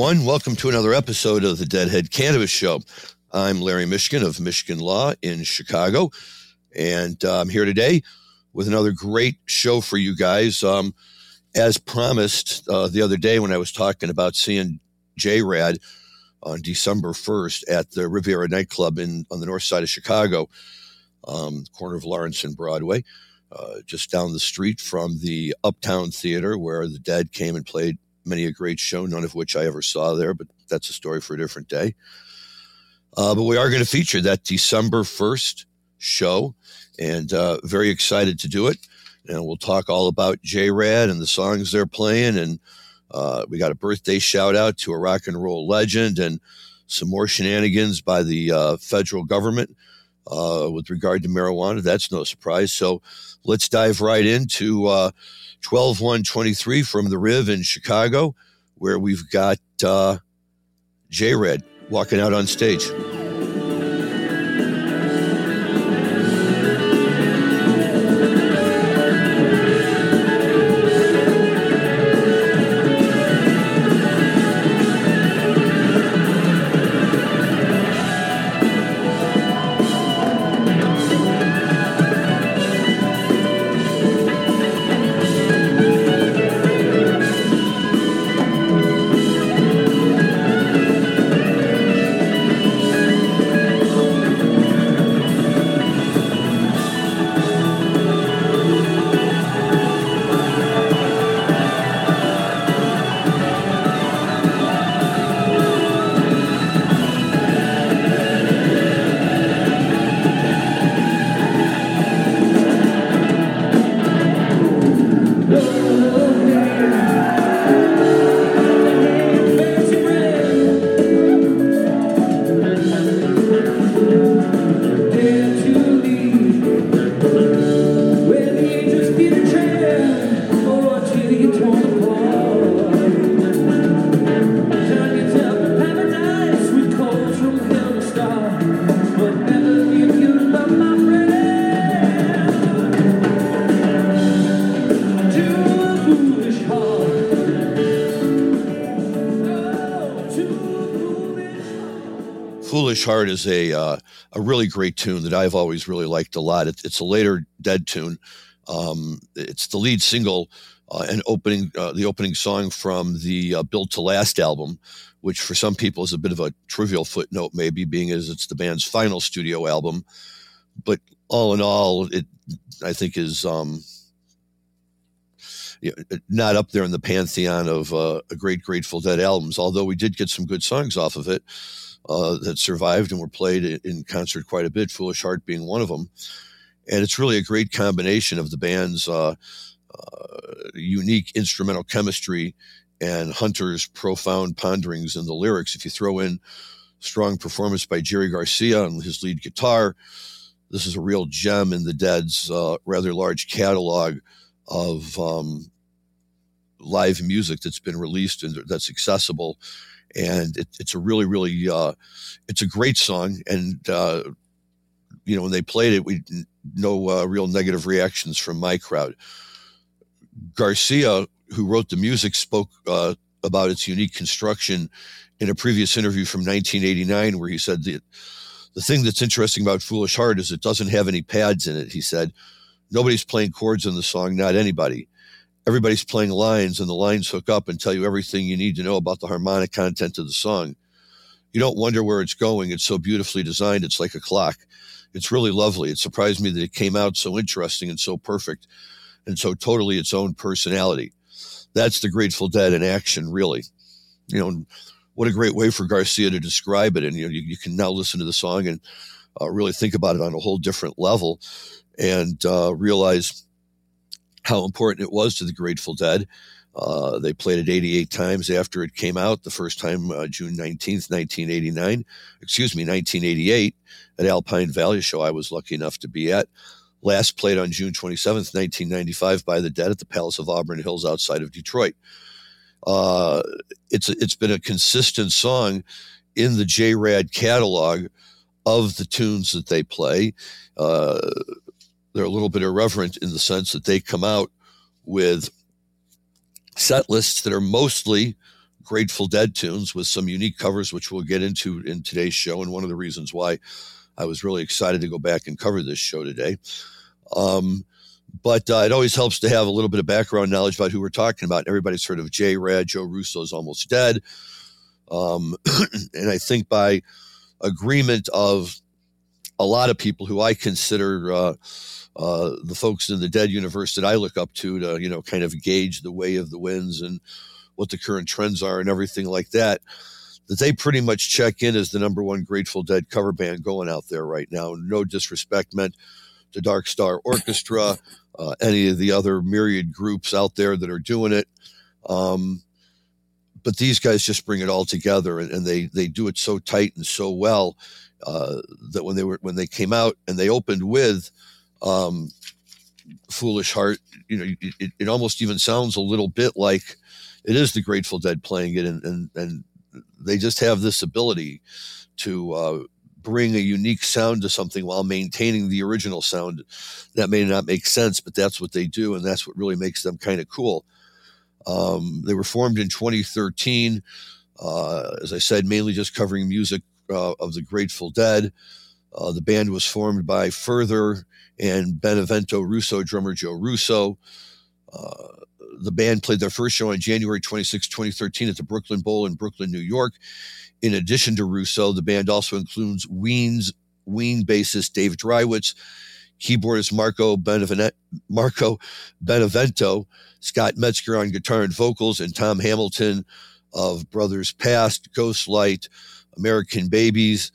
Everyone. Welcome to another episode of the Deadhead Cannabis Show. I'm Larry Mishkin of Mishkin Law in Chicago, and uh, I'm here today with another great show for you guys. Um, as promised uh, the other day when I was talking about seeing J Rad on December 1st at the Riviera nightclub in on the north side of Chicago, um, corner of Lawrence and Broadway, uh, just down the street from the Uptown Theater where the Dead came and played many a great show, none of which I ever saw there, but that's a story for a different day. Uh, but we are going to feature that December 1st show, and uh, very excited to do it. And we'll talk all about J Rad and the songs they're playing. And uh, we got a birthday shout out to a rock and roll legend and some more shenanigans by the uh, federal government uh, with regard to marijuana. That's no surprise. So let's dive right into uh, 12 1 23 from the Riv in Chicago, where we've got uh, J Rad walking out on stage. Heart is a uh, a really great tune that I've always really liked a lot. It, it's a later Dead tune. Um, it's the lead single uh, and opening uh, the opening song from the uh, Built to Last album, which for some people is a bit of a trivial footnote, maybe being as it's the band's final studio album. But all in all, it I think is um, not up there in the pantheon of uh, a great Grateful Dead albums. Although we did get some good songs off of it uh, that survived and were played in concert quite a bit. Foolish Heart being one of them, and it's really a great combination of the band's uh, uh, unique instrumental chemistry and Hunter's profound ponderings in the lyrics. If you throw in strong performance by Jerry Garcia on his lead guitar, this is a real gem in the Dead's uh, rather large catalog of um, live music that's been released and that's accessible and it, it's a really really uh, it's a great song and uh, you know when they played it we no uh, real negative reactions from my crowd. Garcia who wrote the music spoke uh, about its unique construction in a previous interview from 1989 where he said that the thing that's interesting about foolish heart is it doesn't have any pads in it he said. Nobody's playing chords in the song not anybody everybody's playing lines and the lines hook up and tell you everything you need to know about the harmonic content of the song. You don't wonder where it's going. It's so beautifully designed. It's like a clock. It's really lovely. It surprised me that it came out so interesting and so perfect and so totally its own personality. That's the Grateful Dead in action, really. You know, what a great way for Garcia to describe it. And you know, you, you can now listen to the song and uh, really think about it on a whole different level and uh, realize how important it was to the Grateful Dead. Uh, they played it 88 times after it came out. The first time, uh, June 19th, 1989, excuse me, 1988, at Alpine Valley Show, I was lucky enough to be at. Last played on June 27th, 1995, by the Dead at the Palace of Auburn Hills outside of Detroit. Uh, it's it's been a consistent song in the J Rad catalog of the tunes that they play. Uh, they're a little bit irreverent in the sense that they come out with set lists that are mostly Grateful Dead tunes with some unique covers, which we'll get into in today's show. And one of the reasons why I was really excited to go back and cover this show today. Um, but uh, it always helps to have a little bit of background knowledge about who we're talking about. Everybody's heard of J. Rad, Joe Russo's almost dead. Um, and I think by agreement of a lot of people who I consider uh, uh, the folks in the dead universe that I look up to to, you know, kind of gauge the way of the winds and what the current trends are and everything like that, that they pretty much check in as the number one Grateful Dead cover band going out there right now. No disrespect meant to Dark Star Orchestra, uh, any of the other myriad groups out there that are doing it. Um, but these guys just bring it all together and, and, they they do it so tight and so well uh, that when they were when they came out and they opened with um, "Foolish Heart," you know, it, it, almost even sounds a little bit like it is the Grateful Dead playing it, and and, and they just have this ability to uh, bring a unique sound to something while maintaining the original sound. That may not make sense, but that's what they do, and that's what really makes them kind of cool. Um, they were formed in 2013. Uh, as I said, mainly just covering music uh, of the Grateful Dead. Uh, the band was formed by Further and Benevento Russo drummer Joe Russo. Uh, the band played their first show on January 26, 2013 at the Brooklyn Bowl in Brooklyn, New York. In addition to Russo, the band also includes Ween's Ween bassist Dave Dreiwitz, keyboardist Marco Benevento, Marco Benevento, Scott Metzger on guitar and vocals, and Tom Hamilton of Brothers Past, Ghostlight, American Babies,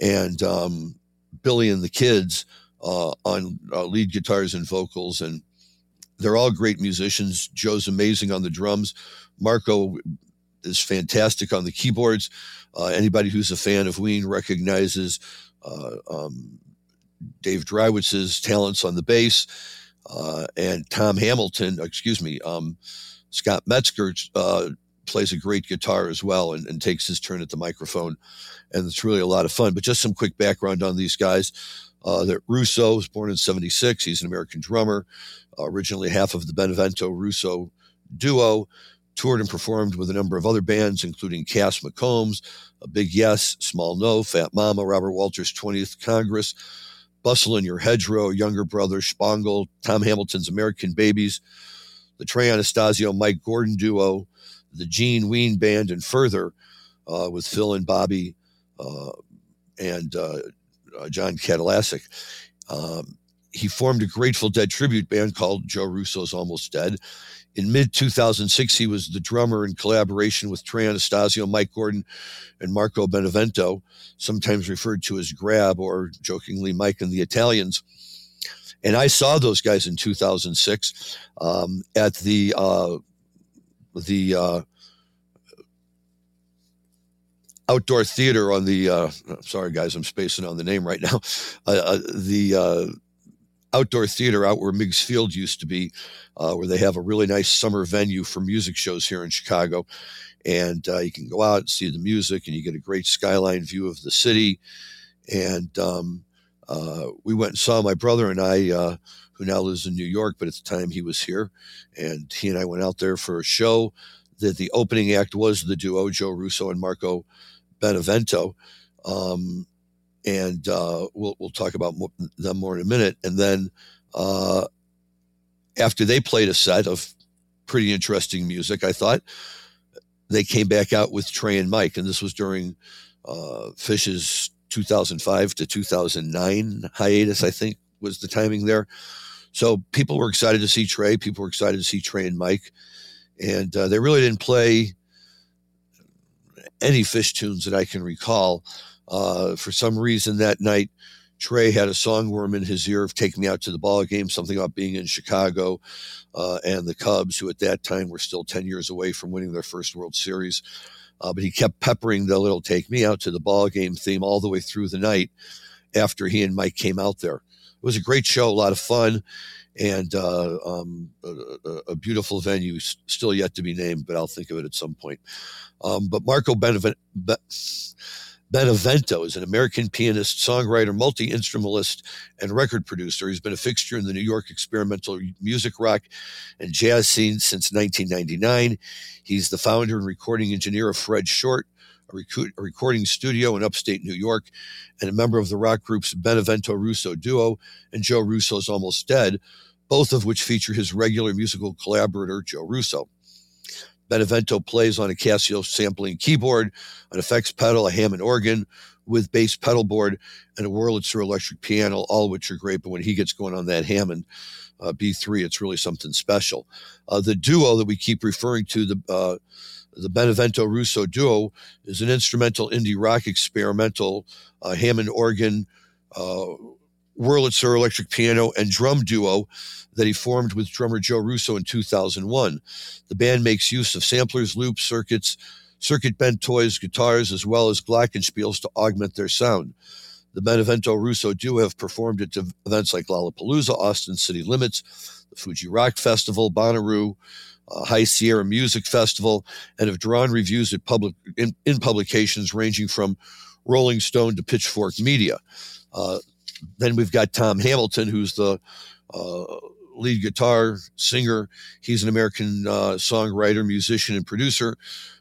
and um, Billy and the Kids uh, on uh, lead guitars and vocals. And they're all great musicians. Joe's amazing on the drums. Marco is fantastic on the keyboards. Uh, anybody who's a fan of Ween recognizes uh, um, Dave Dreiwitz's talents on the bass. Uh, and Tom Hamilton, excuse me, um, Scott Metzger uh, plays a great guitar as well and, and, takes his turn at the microphone. And it's really a lot of fun. But just some quick background on these guys. Uh, that Russo was born in 76. He's an American drummer, uh, originally half of the Benevento Russo duo, toured and performed with a number of other bands, including Cass McCombs, A Big Yes, Small No, Fat Mama, Robert Walters' 20th Congress, Bustle in Your Hedgerow, Younger Brother, Spangle, Tom Hamilton's American Babies, the Trey Anastasio Mike Gordon duo, the Gene Ween Band, and further uh, with Phil and Bobby uh, and uh, John Kadlecik. Um, he formed a Grateful Dead tribute band called Joe Russo's Almost Dead. In mid 2006, he was the drummer in collaboration with Trey Anastasio, Mike Gordon, and Marco Benevento, sometimes referred to as Grab or jokingly Mike and the Italians. And I saw those guys in 2006 um, at the uh, the uh, outdoor theater on the. Uh, sorry, guys, I'm spacing on the name right now. Uh, uh, the uh, outdoor theater out where Meigs Field used to be, uh, where they have a really nice summer venue for music shows here in Chicago. And you can go out and see the music, and you get a great skyline view of the city. And um, we went and saw my brother and I, who now lives in New York, but at the time he was here. And he and I went out there for a show. That the opening act was the duo Joe Russo and Marco Benevento. Um, and uh, we'll we'll talk about them more in a minute. And then uh, after they played a set of pretty interesting music, I thought they came back out with Trey and Mike, and this was during uh, Phish's 2005 to 2009 hiatus. I think was the timing there. So people were excited to see Trey. People were excited to see Trey and Mike, and uh, they really didn't play any Phish tunes that I can recall. Uh, for some reason that night, Trey had a songworm in his ear of "Take Me Out to the Ball Game," something about being in Chicago, uh, and the Cubs, who at that time were still ten years away from winning their first World Series. Uh, but he kept peppering the little "Take Me Out to the Ball Game" theme all the way through the night. After he and Mike came out there, it was a great show, a lot of fun, and uh, um, a, a, beautiful venue. Still yet to be named, but I'll think of it at some point. Um, but Marco Benevento. Benevento is an American pianist, songwriter, multi instrumentalist, and record producer. He's been a fixture in the New York experimental music, rock, and jazz scene since 1999. He's the founder and recording engineer of Fred Short, a, a recording studio in upstate New York, and a member of the rock groups Benevento Russo Duo and Joe Russo's Almost Dead, both of which feature his regular musical collaborator, Joe Russo. Benevento plays on a Casio sampling keyboard, an effects pedal, a Hammond organ with bass pedal board, and a Wurlitzer electric piano, all which are great. But when he gets going on that Hammond uh, B3, it's really something special. Uh, the duo that we keep referring to, the uh, the Benevento Russo duo, is an instrumental indie rock experimental uh, Hammond organ uh, Wurlitzer electric piano and drum duo that he formed with drummer Joe Russo in 2001. The band makes use of samplers, loops, circuits, circuit bent toys, guitars, as well as glockenspiels to augment their sound. The Benevento Russo duo have performed at events like Lollapalooza, Austin City Limits, the Fuji Rock Festival, Bonnaroo, uh, High Sierra Music Festival, and have drawn reviews at public in, in publications ranging from Rolling Stone to Pitchfork Media. Uh, then we've got Tom Hamilton, who's the uh, lead guitar singer. He's an American uh, songwriter, musician, and producer,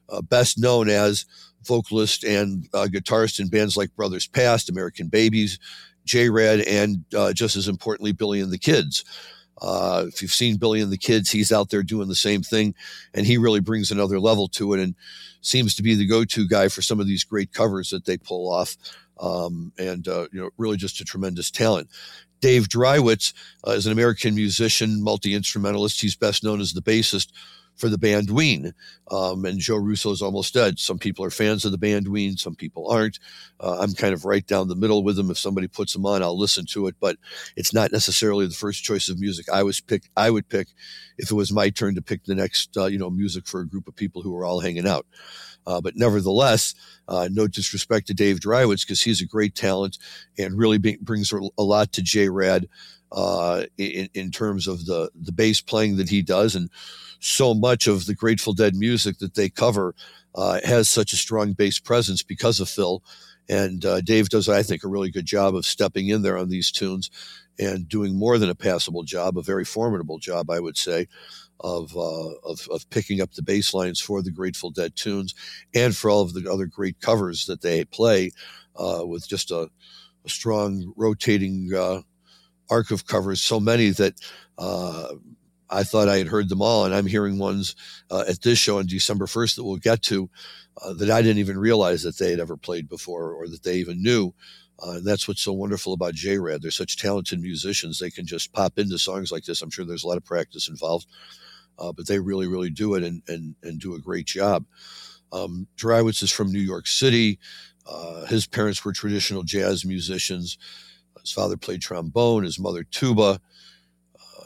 uh, best known as vocalist and uh, guitarist in bands like Brothers Past, American Babies, J Rad, and uh, just as importantly, Billy and the Kids. Uh, if you've seen Billy and the Kids, he's out there doing the same thing, and he really brings another level to it and seems to be the go-to guy for some of these great covers that they pull off um, and uh, you know really just a tremendous talent. Dave Dreiwitz uh, is an American musician, multi instrumentalist. He's best known as the bassist for the band Ween. Um, and Joe Russo is almost dead. Some people are fans of the band Ween, some people aren't. Uh, I'm kind of right down the middle with them. If somebody puts them on, I'll listen to it, but it's not necessarily the first choice of music I was pick. I would pick if it was my turn to pick the next, uh, you know, music for a group of people who are all hanging out. Uh, but nevertheless, uh, no disrespect to Dave Dreiwitz because he's a great talent and really be, brings a lot to J Rad uh, in, in terms of the the bass playing that he does, and so much of the Grateful Dead music that they cover uh, has such a strong bass presence because of Phil. And uh, Dave does, I think, a really good job of stepping in there on these tunes and doing more than a passable job, a very formidable job, I would say of, uh, of, of picking up the bass lines for the Grateful Dead tunes and for all of the other great covers that they play uh, with just a, a strong rotating arc of covers. So many that uh, I thought I had heard them all, and I'm hearing ones uh, at this show on December 1st that we'll get to uh, that I didn't even realize that they had ever played before or that they even knew. Uh, and that's what's so wonderful about J-Rad. They're such talented musicians. They can just pop into songs like this. I'm sure there's a lot of practice involved uh, but they really, really do it and, and, and do a great job. Um, Dreiwitz is from New York City. Uh, his parents were traditional jazz musicians. His father played trombone, his mother tuba. Uh,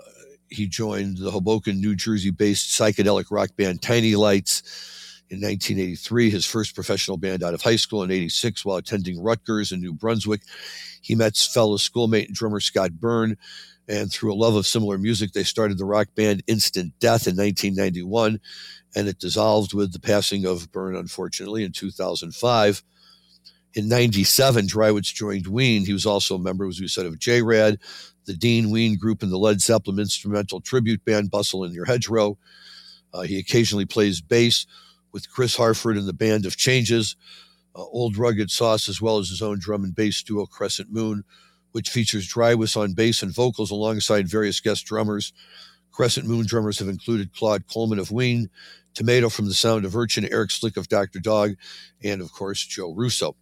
he joined the Hoboken, New Jersey based psychedelic rock band Tiny Lights in 1983, his first professional band out of high school in 86 while attending Rutgers in New Brunswick. He met fellow schoolmate and drummer Scott Byrne and through a love of similar music, they started the rock band Instant Death in 1991, and it dissolved with the passing of Byrne, unfortunately, in 2005. In 97, Dreiwitz joined Ween. He was also a member, as we said, of J-Rad, the Dean Ween group, and the Led Zeppelin instrumental tribute band Bustle in Your Hedgerow. Uh, he occasionally plays bass with Chris Harford and the Band of Changes, uh, Old Rugged Sauce, as well as his own drum and bass duo Crescent Moon, which features Dreiwitz on bass and vocals alongside various guest drummers. Crescent Moon drummers have included Claude Coleman of Ween, Tomato from The Sound of Urchin, Eric Slick of Dr. Dog, and of course, Joe Russo.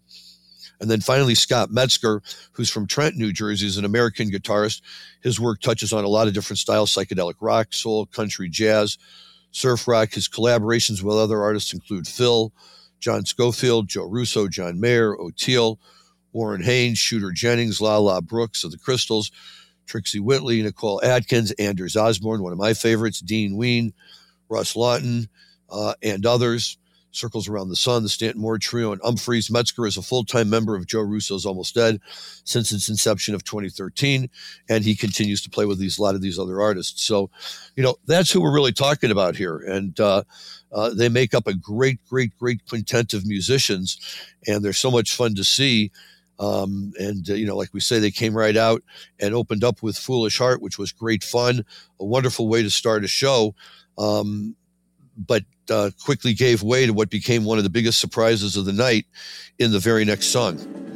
And then finally, Scott Metzger, who's from Trent, New Jersey, is an American guitarist. His work touches on a lot of different styles psychedelic rock, soul, country, jazz, surf rock. His collaborations with other artists include Phil, John Scofield, Joe Russo, John Mayer, Oteil, Warren Haynes, Shooter Jennings, Lala Brooks of the Crystals, Trixie Whitley, Nicole Atkins, Anders Osborne, one of my favorites, Dean Ween, Russ Lawton, uh, and others. Circles Around the Sun, the Stanton Moore Trio, and Umphrey's. Metzger is a full time member of Joe Russo's Almost Dead since its inception of 2013, and he continues to play with these a lot of these other artists. So, you know, that's who we're really talking about here, and uh, uh, they make up a great, great, great quintet of musicians, and they're so much fun to see. Um, and uh, you know, like we say, they came right out and opened up with "Foolish Heart," which was great fun, a wonderful way to start a show. Um, but uh, quickly gave way to what became one of the biggest surprises of the night in the very next song.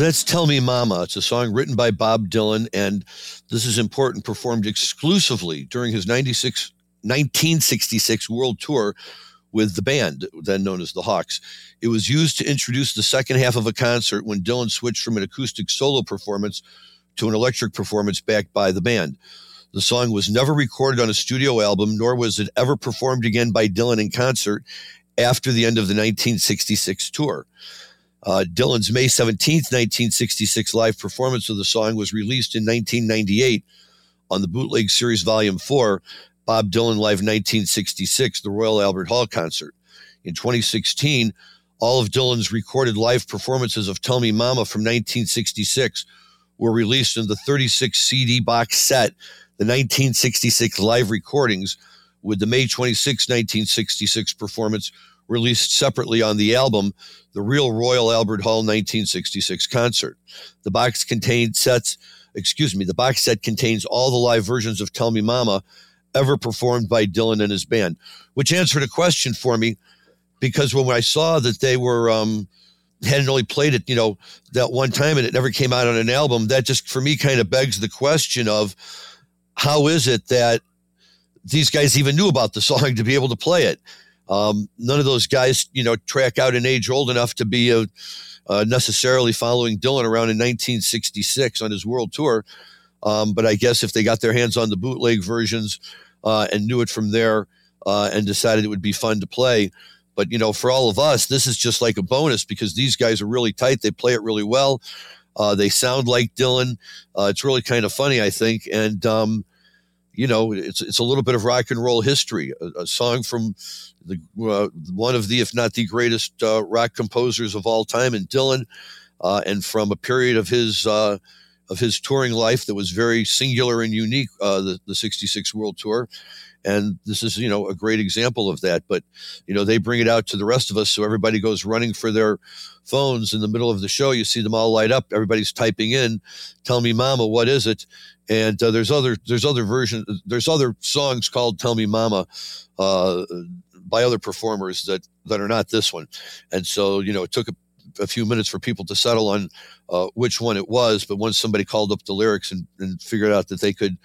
That's Tell Me Mama. It's a song written by Bob Dylan, and this is important, performed exclusively during his 96, 1966 world tour with the band, then known as the Hawks. It was used to introduce the second half of a concert when Dylan switched from an acoustic solo performance to an electric performance backed by the band. The song was never recorded on a studio album, nor was it ever performed again by Dylan in concert after the end of the 1966 tour. Uh, Dylan's May 17th, 1966 live performance of the song was released in 1998 on the Bootleg Series Volume 4, Bob Dylan Live 1966, the Royal Albert Hall concert. In 2016, all of Dylan's recorded live performances of Tell Me Mama from 1966 were released in the 36 CD box set, the 1966 live recordings, with the May 26, 1966 performance released separately on the album, the Real Royal Albert Hall 1966 concert. The box contained sets, excuse me, the box set contains all the live versions of Tell Me Mama ever performed by Dylan and his band, which answered a question for me because when I saw that they were, um, hadn't only played it, you know, that one time and it never came out on an album, that just for me kind of begs the question of how is it that these guys even knew about the song to be able to play it? Um, none of those guys, you know, track out an age old enough to be a, uh, necessarily following Dylan around in 1966 on his world tour. Um, but I guess if they got their hands on the bootleg versions uh, and knew it from there uh, and decided it would be fun to play. But, you know, for all of us, this is just like a bonus because these guys are really tight. They play it really well. Uh, they sound like Dylan. Uh, it's really kind of funny, I think. And, um, you know, it's it's a little bit of rock and roll history. A, a song from the uh, one of the, if not the greatest uh, rock composers of all time, and Dylan, uh, and from a period of his uh, of his touring life that was very singular and unique, uh, the the '66 World Tour. And this is, you know, a great example of that. But, you know, they bring it out to the rest of us. So everybody goes running for their phones in the middle of the show. You see them all light up. Everybody's typing in, tell me, mama, what is it? And uh, there's other there's other version there's other songs called "Tell Me Mama" uh, by other performers that that are not this one, and so you know it took a, a few minutes for people to settle on uh, which one it was, but once somebody called up the lyrics and, and figured out that they could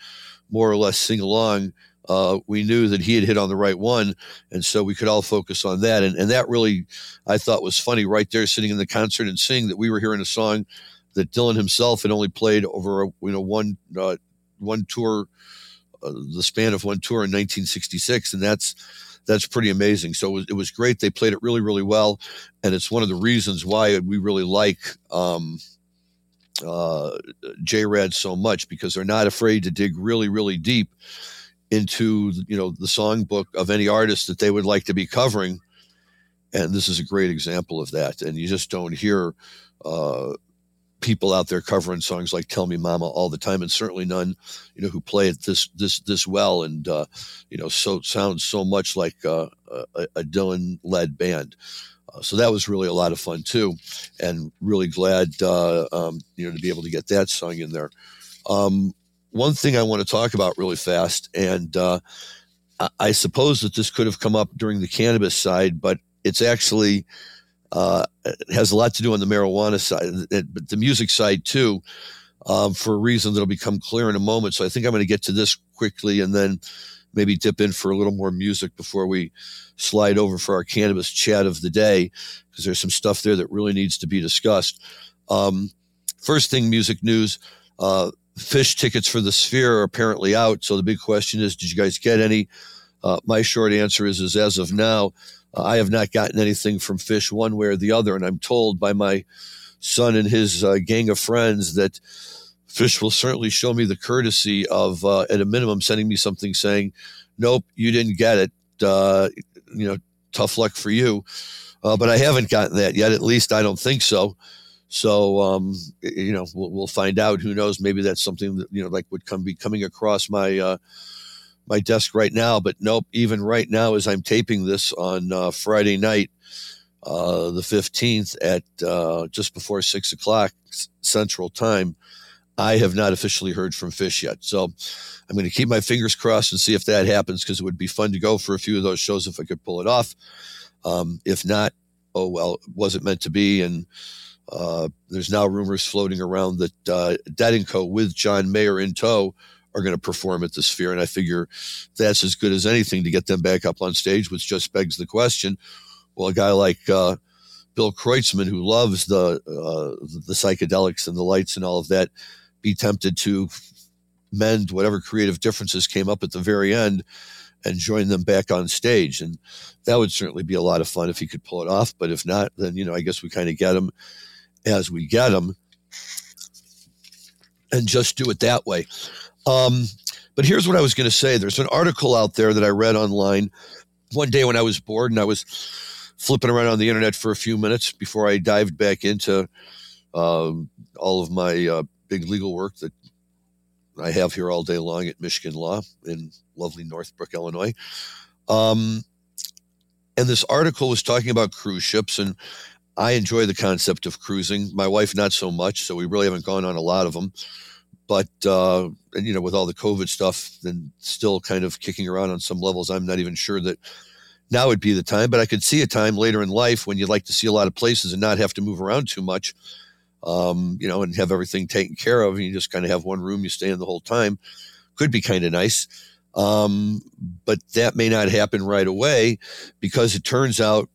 more or less sing along. Uh, we knew that he had hit on the right one, and so we could all focus on that. And, and that really, I thought, was funny right there, sitting in the concert and seeing that we were hearing a song that Dylan himself had only played over a, you know one uh, one tour, uh, the span of one tour in 1966, and that's that's pretty amazing. So it was, it was, great. They played it really, really well, and it's one of the reasons why we really like um, uh, JRAD so much because they're not afraid to dig really, really deep into you know the songbook of any artist that they would like to be covering, and this is a great example of that. And you just don't hear. Uh, people out there covering songs like "Tell Me Mama" all the time, and certainly none, you know, who play it this this this well, and uh, you know, so sounds so much like uh, a, a Dylan-led band. Uh, so that was really a lot of fun too, and really glad uh, um, you know to be able to get that song in there. Um, one thing I want to talk about really fast, and uh, I suppose that this could have come up during the cannabis side, but it's actually uh, has a lot to do on the marijuana side, but the music side too, um, for a reason that'll become clear in a moment. So I think I'm going to get to this quickly and then maybe dip in for a little more music before we slide over for our cannabis chat of the day, because there's some stuff there that really needs to be discussed. Um, first thing, music news. Uh, Phish tickets for the Sphere are apparently out. So the big question is, did you guys get any? Uh, my short answer is, is as of now, I have not gotten anything from Phish one way or the other, and I'm told by my son and his uh, gang of friends that Phish will certainly show me the courtesy of, uh, at a minimum, sending me something saying, "Nope, you didn't get it. Uh, you know, tough luck for you." Uh, but I haven't gotten that yet. At least I don't think so. So um, you know, we'll, we'll, find out. Who knows? Maybe that's something that you know, like would come be coming across my uh, my desk right now. But nope, even right now, as I'm taping this on uh, Friday night, uh, the 15th at uh, just before six o'clock Central Time, I have not officially heard from Phish yet. So I'm going to keep my fingers crossed and see if that happens because it would be fun to go for a few of those shows if I could pull it off. Um, if not, oh well, it wasn't meant to be. And uh, there's now rumors floating around that uh, Co. with John Mayer in tow are going to perform at the Sphere. And I figure that's as good as anything to get them back up on stage, which just begs the question well, a guy like uh, Bill Kreutzmann, who loves the, uh, the psychedelics and the lights and all of that, be tempted to mend whatever creative differences came up at the very end and join them back on stage. And that would certainly be a lot of fun if he could pull it off. But if not, then, you know, I guess we kind of get them as we get them and just do it that way. Um, but here's what I was going to say. There's an article out there that I read online one day when I was bored and I was flipping around on the internet for a few minutes before I dived back into um, all of my uh, big legal work that I have here all day long at Mishkin Law in lovely Northbrook, Illinois. Um, and this article was talking about cruise ships, and I enjoy the concept of cruising. My wife, not so much, so we really haven't gone on a lot of them. But uh, and you know, with all the COVID stuff, and still kind of kicking around on some levels, I'm not even sure that now would be the time. But I could see a time later in life when you'd like to see a lot of places and not have to move around too much, um, you know, and have everything taken care of. And you just kind of have one room you stay in the whole time. Could be kind of nice. Um, but that may not happen right away because it turns out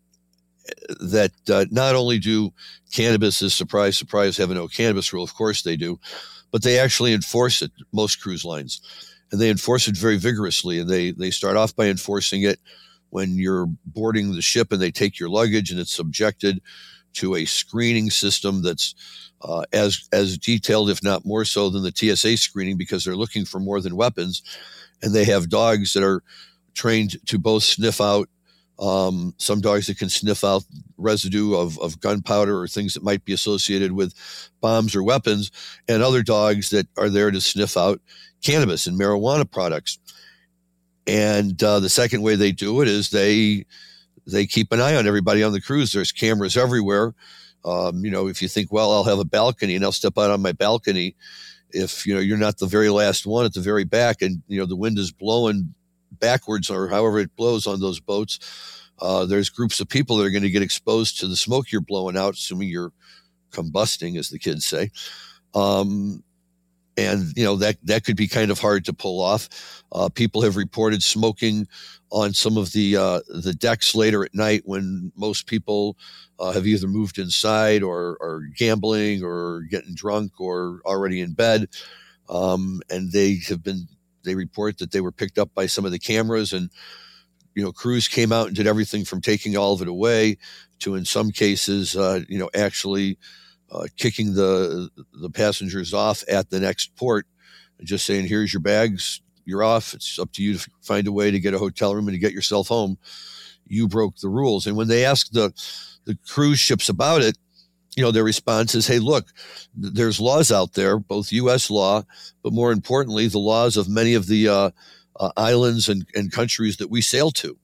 that uh, not only do cannabis is surprise, surprise, have a no cannabis rule. Of course they do, but they actually enforce it. Most cruise lines, and they enforce it very vigorously. And they they start off by enforcing it when you're boarding the ship and they take your luggage and it's subjected to a screening system that's uh, as as detailed, if not more so, than the TSA screening because they're looking for more than weapons, and they have dogs that are trained to both sniff out um, some dogs that can sniff out residue of, of gunpowder or things that might be associated with bombs or weapons, and other dogs that are there to sniff out cannabis and marijuana products. And uh, the second way they do it is they they keep an eye on everybody on the cruise. There's cameras everywhere. Um, you know, if you think, well, I'll have a balcony and I'll step out on my balcony. If you know you're not the very last one at the very back, and you know the wind is blowing backwards or however it blows on those boats, uh, there's groups of people that are going to get exposed to the smoke you're blowing out, assuming you're combusting, as the kids say. Um, and you know that that could be kind of hard to pull off. Uh, people have reported smoking on some of the uh, the decks later at night when most people uh, have either moved inside or are gambling or getting drunk or already in bed, um, and they have been they report that they were picked up by some of the cameras and you know, crews came out and did everything from taking all of it away to, in some cases, uh, you know, actually uh, kicking the the passengers off at the next port and just saying, "Here's your bags. You're off. It's up to you to find a way to get a hotel room and to get yourself home. You broke the rules." And when they asked the the cruise ships about it, you know, their response is, "Hey, look, there's laws out there, both U.S. law, but more importantly, the laws of many of the uh, uh, islands and, and countries that we sail to,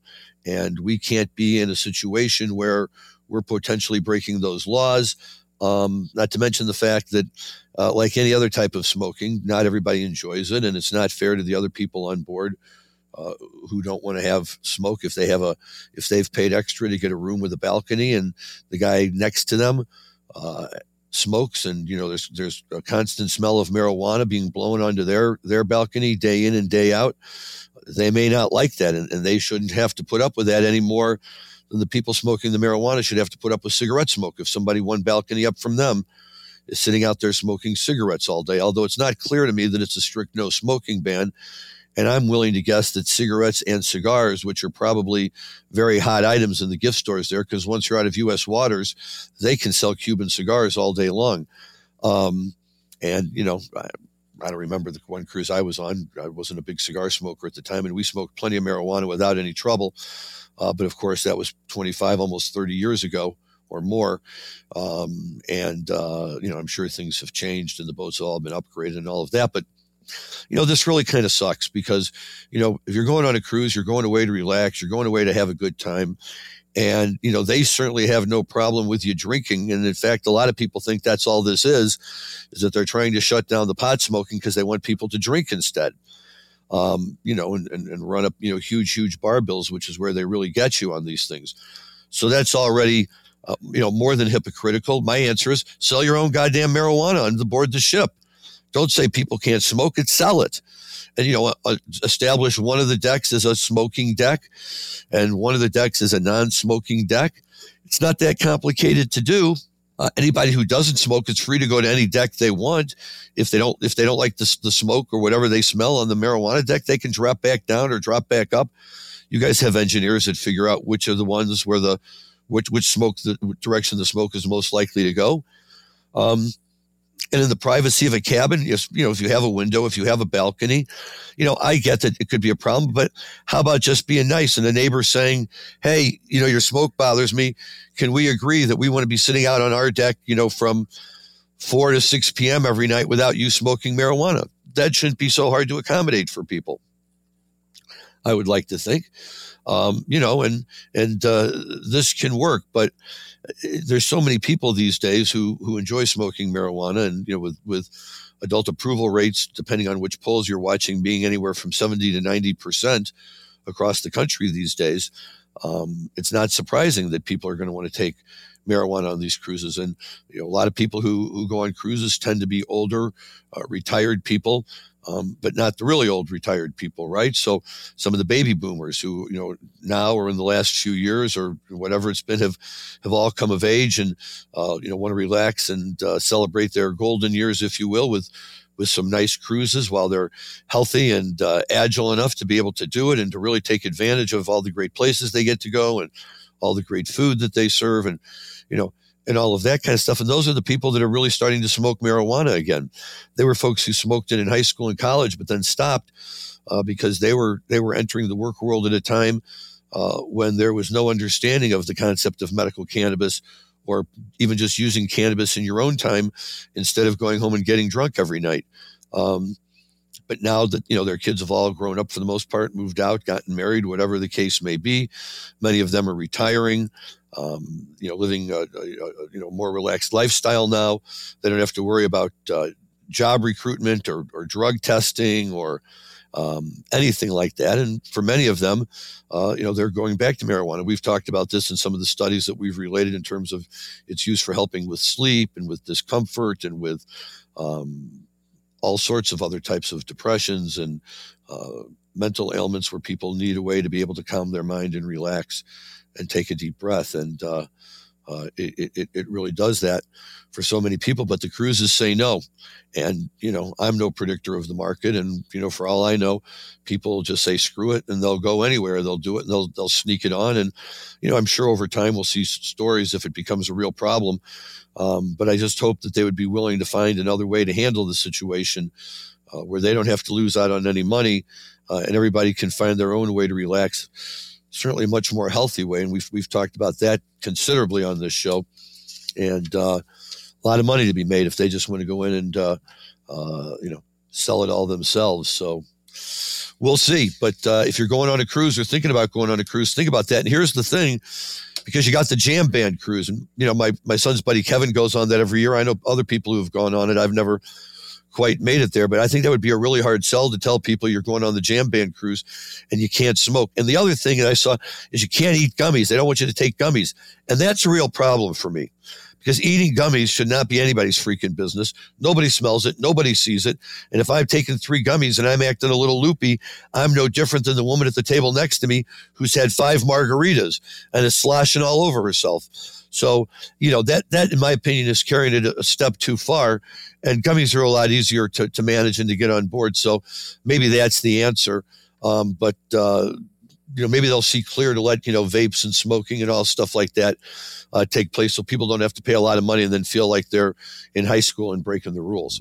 and we can't be in a situation where we're potentially breaking those laws." Um, not to mention the fact that, uh, like any other type of smoking, not everybody enjoys it, and it's not fair to the other people on board uh, who don't want to have smoke if they have a if they've paid extra to get a room with a balcony, and the guy next to them uh, smokes, and you know there's there's a constant smell of marijuana being blown onto their their balcony day in and day out. They may not like that, and, and they shouldn't have to put up with that anymore than the people smoking the marijuana should have to put up with cigarette smoke if somebody one balcony up from them is sitting out there smoking cigarettes all day. Although it's not clear to me that it's a strict no smoking ban. And I'm willing to guess that cigarettes and cigars, which are probably very hot items in the gift stores there, because once you're out of U.S. waters, they can sell Cuban cigars all day long. Um, and, you know, I, I don't remember the one cruise I was on. I wasn't a big cigar smoker at the time, and we smoked plenty of marijuana without any trouble. Uh, but of course, that was 25, almost 30 years ago or more. Um, and, uh, you know, I'm sure things have changed and the boats have all been upgraded and all of that. But, you know, this really kind of sucks because, you know, if you're going on a cruise, you're going away to relax, you're going away to have a good time. And, you know, they certainly have no problem with you drinking. And in fact, a lot of people think that's all this is, is that they're trying to shut down the pot smoking because they want people to drink instead um, you know, and, and, and run up, you know, huge, huge bar bills, which is where they really get you on these things. So that's already, uh, you know, more than hypocritical. My answer is sell your own goddamn marijuana on the board the ship. Don't say people can't smoke it, sell it. And, you know, uh, establish one of the decks as a smoking deck and one of the decks as a non smoking deck. It's not that complicated to do. Uh, anybody who doesn't smoke it's free to go to any deck they want. If they don't, if they don't like the, the smoke or whatever they smell on the marijuana deck, they can drop back down or drop back up. You guys have engineers that figure out which are the ones where the which which smoke the direction the smoke is most likely to go. Um, and in the privacy of a cabin, if, you know, if you have a window, if you have a balcony, you know, I get that it could be a problem, but how about just being nice and the neighbor saying, Hey, you know, your smoke bothers me. Can we agree that we want to be sitting out on our deck, you know, from four to 6 PM every night without you smoking marijuana? That shouldn't be so hard to accommodate for people. I would like to think, um, you know, and, and, uh, this can work, but, there's so many people these days who who enjoy smoking marijuana, and you know, with with adult approval rates, depending on which polls you're watching, being anywhere from 70 to 90 percent across the country these days. Um, it's not surprising that people are going to want to take marijuana on these cruises. And you know, a lot of people who who go on cruises tend to be older, uh, retired people um, but not the really old retired people, right? So some of the baby boomers who, you know, now or in the last few years or whatever it's been have, have all come of age and, uh, you know, want to relax and uh, celebrate their golden years, if you will, with, with some nice cruises while they're healthy and uh, agile enough to be able to do it and to really take advantage of all the great places they get to go and all the great food that they serve. And, you know, and all of that kind of stuff. And those are the people that are really starting to smoke marijuana again. They were folks who smoked it in high school and college, but then stopped uh, because they were they were entering the work world at a time uh, when there was no understanding of the concept of medical cannabis or even just using cannabis in your own time instead of going home and getting drunk every night. Um, but now that you know their kids have all grown up for the most part, moved out, gotten married, whatever the case may be, many of them are retiring um, you know, living a, a, you know more relaxed lifestyle now. They don't have to worry about uh, job recruitment or, or drug testing or um, anything like that. And for many of them, uh, you know, they're going back to marijuana. We've talked about this in some of the studies that we've related in terms of its use for helping with sleep and with discomfort and with um, all sorts of other types of depressions and uh, mental ailments where people need a way to be able to calm their mind and relax and take a deep breath. And uh, Uh, it, it, it really does that for so many people, but the cruises say no. And, you know, I'm no predictor of the market. And, you know, for all I know, people just say screw it and they'll go anywhere. They'll do it and they'll, they'll sneak it on. And, you know, I'm sure over time we'll see stories if it becomes a real problem. Um, but I just hope that they would be willing to find another way to handle the situation uh, where they don't have to lose out on any money uh, and everybody can find their own way to relax certainly a much more healthy way. And we've, we've talked about that considerably on this show. And uh, a lot of money to be made if they just want to go in and, uh, uh, you know, sell it all themselves. So we'll see. But uh, if you're going on a cruise or thinking about going on a cruise, think about that. And here's the thing because you got the jam band cruise and you know my my son's buddy Kevin goes on that every year. I know other people who have gone on it. I've never quite made it there. But I think that would be a really hard sell to tell people you're going on the jam band cruise and you can't smoke. And the other thing that I saw is you can't eat gummies. They don't want you to take gummies. And that's a real problem for me because eating gummies should not be anybody's freaking business. Nobody smells it. Nobody sees it. And if I've taken three gummies and I'm acting a little loopy, I'm no different than the woman at the table next to me who's had five margaritas and is sloshing all over herself. So, you know, that, that in my opinion is carrying it a step too far. And gummies are a lot easier to, to manage and to get on board. So maybe that's the answer. Um, but, uh, you know, maybe they'll see clear to let, you know, vapes and smoking and all stuff like that uh, take place so people don't have to pay a lot of money and then feel like they're in high school and breaking the rules.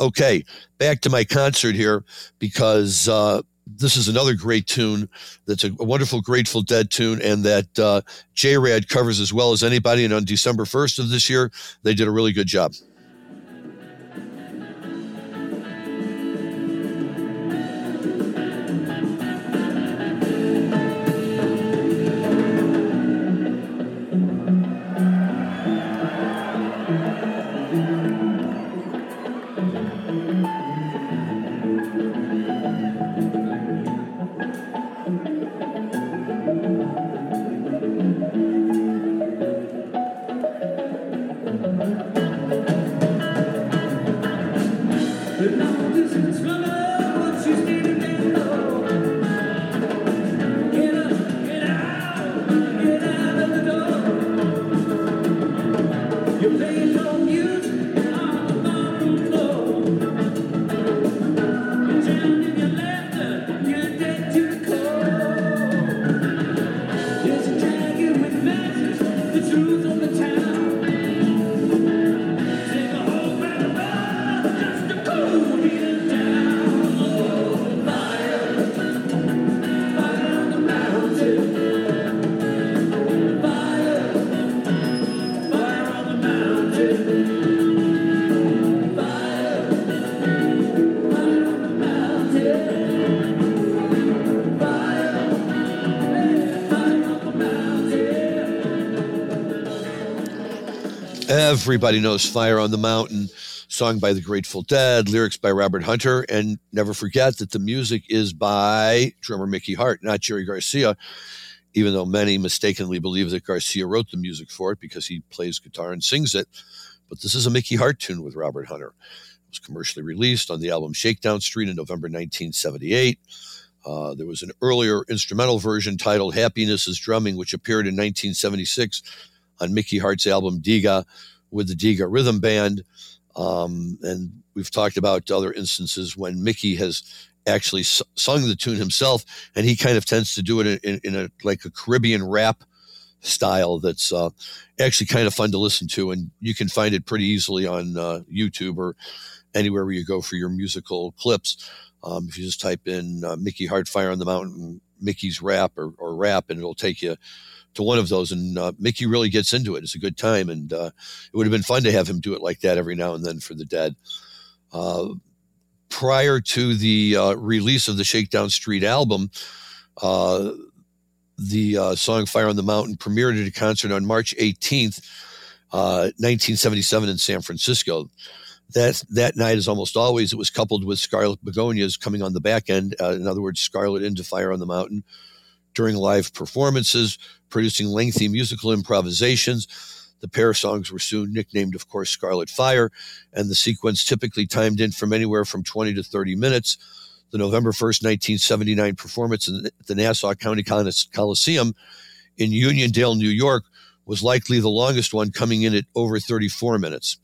Okay, back to my concert here because uh, this is another great tune that's a, wonderful Grateful Dead tune and that uh, J-Rad covers as well as anybody. And on December 1st of this year, they did a really good job. Everybody knows Fire on the Mountain, song by the Grateful Dead, lyrics by Robert Hunter. And never forget that the music is by drummer Mickey Hart, not Jerry Garcia, even though many mistakenly believe that Garcia wrote the music for it because he plays guitar and sings it. But this is a Mickey Hart tune with Robert Hunter. It was commercially released on the album Shakedown Street in November 1978. Uh, there was an earlier instrumental version titled Happiness is Drumming, which appeared in 1976 on Mickey Hart's album Diga, with the Diga Rhythm Band. Um, and we've talked about other instances when Mickey has actually s- sung the tune himself, and he kind of tends to do it in, in, in a like a Caribbean rap style that's uh, actually kind of fun to listen to, and you can find it pretty easily on uh, YouTube or anywhere where you go for your musical clips. Um, if you just type in uh, Mickey Hart Fire on the Mountain, Mickey's rap or, or rap, and it'll take you to one of those. And uh, Mickey really gets into it. It's a good time, and uh, it would have been fun to have him do it like that every now and then for the Dead. Uh, prior to the uh, release of the Shakedown Street album, uh, the uh, song "Fire on the Mountain" premiered at a concert on March 18th, 1977, in San Francisco. That that night, as almost always, it was coupled with Scarlet Begonias coming on the back end. in other words, Scarlet into "Fire on the Mountain." During live performances, producing lengthy musical improvisations. The pair of songs were soon nicknamed, of course, Scarlet Fire, and the sequence typically timed in from anywhere from 20 to 30 minutes. the November 1st, 1979 performance in the Nassau County Coliseum in Uniondale, New York, was likely the longest one, coming in at over 34 minutes.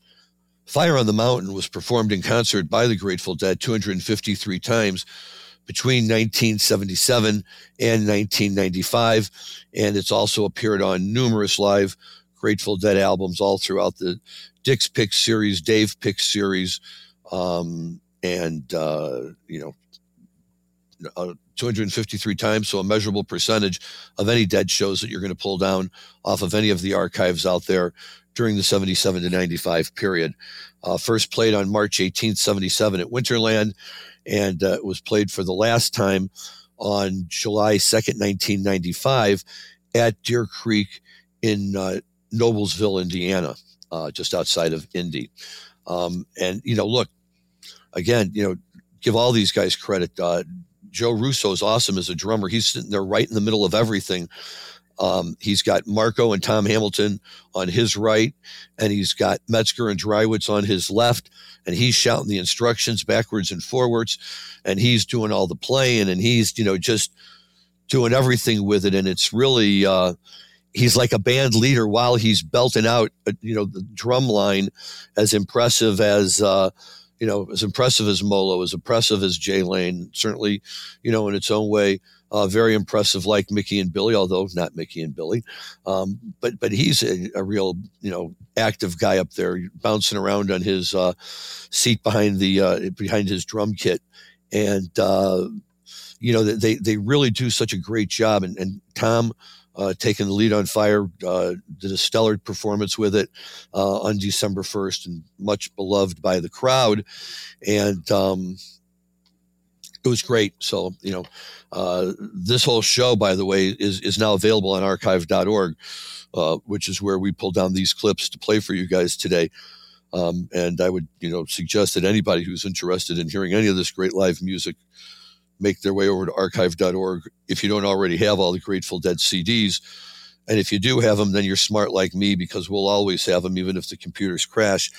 Fire on the Mountain was performed in concert by the Grateful Dead 253 times between 1977 and 1995, and it's also appeared on numerous live Grateful Dead albums all throughout the Dick's Pick series, Dave Pick series, um, and uh, you know uh, 253 times, so a measurable percentage of any dead shows that you're going to pull down off of any of the archives out there during the 77 to 95 period. Uh, first played on March 18, 77 at Winterland, and uh, it was played for the last time on July 2nd, 1995 at Deer Creek in uh, Noblesville, Indiana, uh, just outside of Indy. Um, and, you know, look, again, you know, give all these guys credit. Uh, Joe Russo is awesome as a drummer. He's sitting there right in the middle of everything. Um, he's got Marco and Tom Hamilton on his right, and he's got Metzger and Dreiwitz on his left, and he's shouting the instructions backwards and forwards, and he's doing all the playing, and he's you know just doing everything with it, and it's really uh, he's like a band leader while he's belting out uh, you know the drum line as impressive as. Uh, you know, as impressive as Molo, as impressive as Jay Lane, certainly, you know, in its own way, uh, very impressive, like Mickey and Billy, although not Mickey and Billy. Um, but but he's a, a, real, you know, active guy up there, bouncing around on his uh, seat behind the uh, behind his drum kit, and uh, you know they they really do such a great job. And, and Tom uh, taking the lead on fire, uh, did a stellar performance with it on December 1st and much beloved by the crowd. And um, it was great. So, you know, uh, this whole show, by the way, is, is now available on archive.org, uh, which is where we pull down these clips to play for you guys today. Um, and I would, you know, suggest that anybody who's interested in hearing any of this great live music make their way over to archive.org if you don't already have all the Grateful Dead CDs. And if you do have them, then you're smart like me because we'll always have them, even if the computers crash.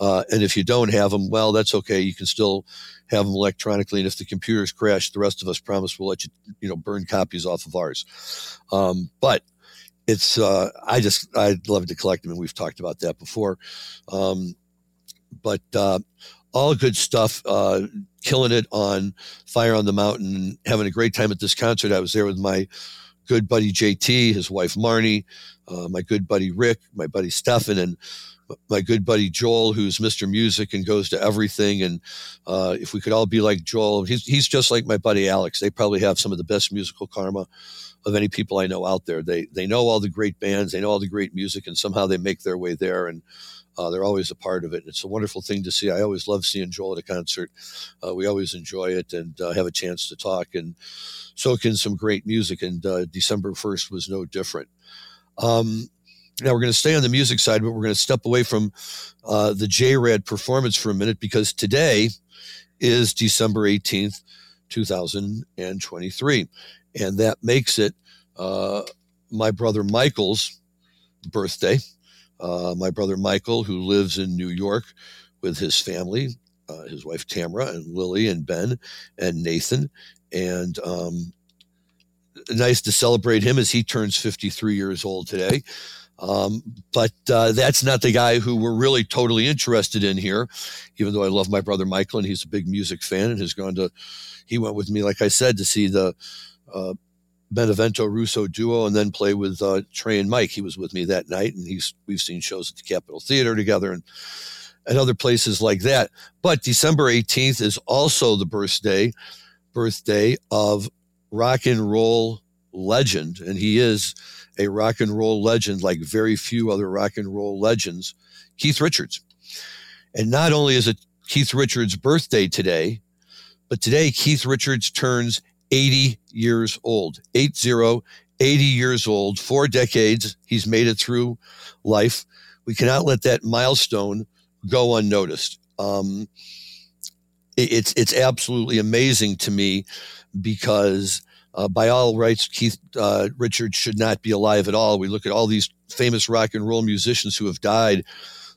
Uh, and if you don't have them, well, that's okay. You can still have them electronically. And if the computers crash, the rest of us promise we'll let you, you know, burn copies off of ours. Um, but it's, uh, I just, I'd love to collect them. And we've talked about that before. Um, but, uh, all good stuff. Uh, killing it on Fire on the Mountain, having a great time at this concert. I was there with my good buddy JT, his wife Marnie, uh, my good buddy Rick, my buddy Stefan, and my good buddy Joel, who's Mr. Music and goes to everything. And uh, if we could all be like Joel, he's, he's just like my buddy Alex. They probably have some of the best musical karma of any people I know out there. They they know all the great bands, they know all the great music, and somehow they make their way there. And uh, they're always a part of it. It's a wonderful thing to see. I always love seeing Joel at a concert. Uh, we always enjoy it and uh, have a chance to talk and soak in some great music. And uh, December 1st was no different. Um, now we're going to stay on the music side, but we're going to step away from uh, the JRAD performance for a minute because today is December 18th, 2023. And that makes it uh, my brother Michael's birthday. Uh, my brother Michael, who lives in New York with his family, uh, his wife Tamara, and Lily, and Ben, and Nathan. And um, nice to celebrate him as he turns 53 years old today. Um, but uh, that's not the guy who we're really totally interested in here, even though I love my brother Michael and he's a big music fan and has gone to, he went with me, like I said, to see the uh, Benevento Russo duo and then play with uh, Trey and Mike. He was with me that night, and he's we've seen shows at the Capitol Theater together and and other places like that. But December 18th is also the birthday birthday of rock and roll legend, and he is a rock and roll legend like very few other rock and roll legends, Keith Richards. And not only is it Keith Richards' birthday today, but today Keith Richards turns 80 years old, 80, 80 years old, four decades. He's made it through life. We cannot let that milestone go unnoticed. Um, it, it's, it's absolutely amazing to me because uh, by all rights, Keith uh, Richards should not be alive at all. We look at all these famous rock and roll musicians who have died,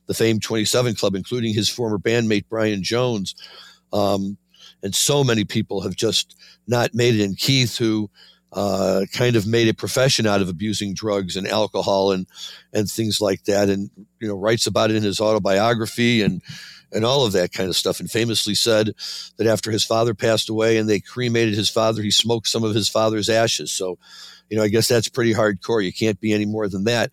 the famed 27 Club, including his former bandmate Brian Jones. Um, and so many people have just not made it. And Keith, who uh, kind of made a profession out of abusing drugs and alcohol and and things like that, and you know writes about it in his autobiography and and all of that kind of stuff. And famously said that after his father passed away and they cremated his father, he smoked some of his father's ashes. So, you know, I guess that's pretty hardcore. You can't be any more than that.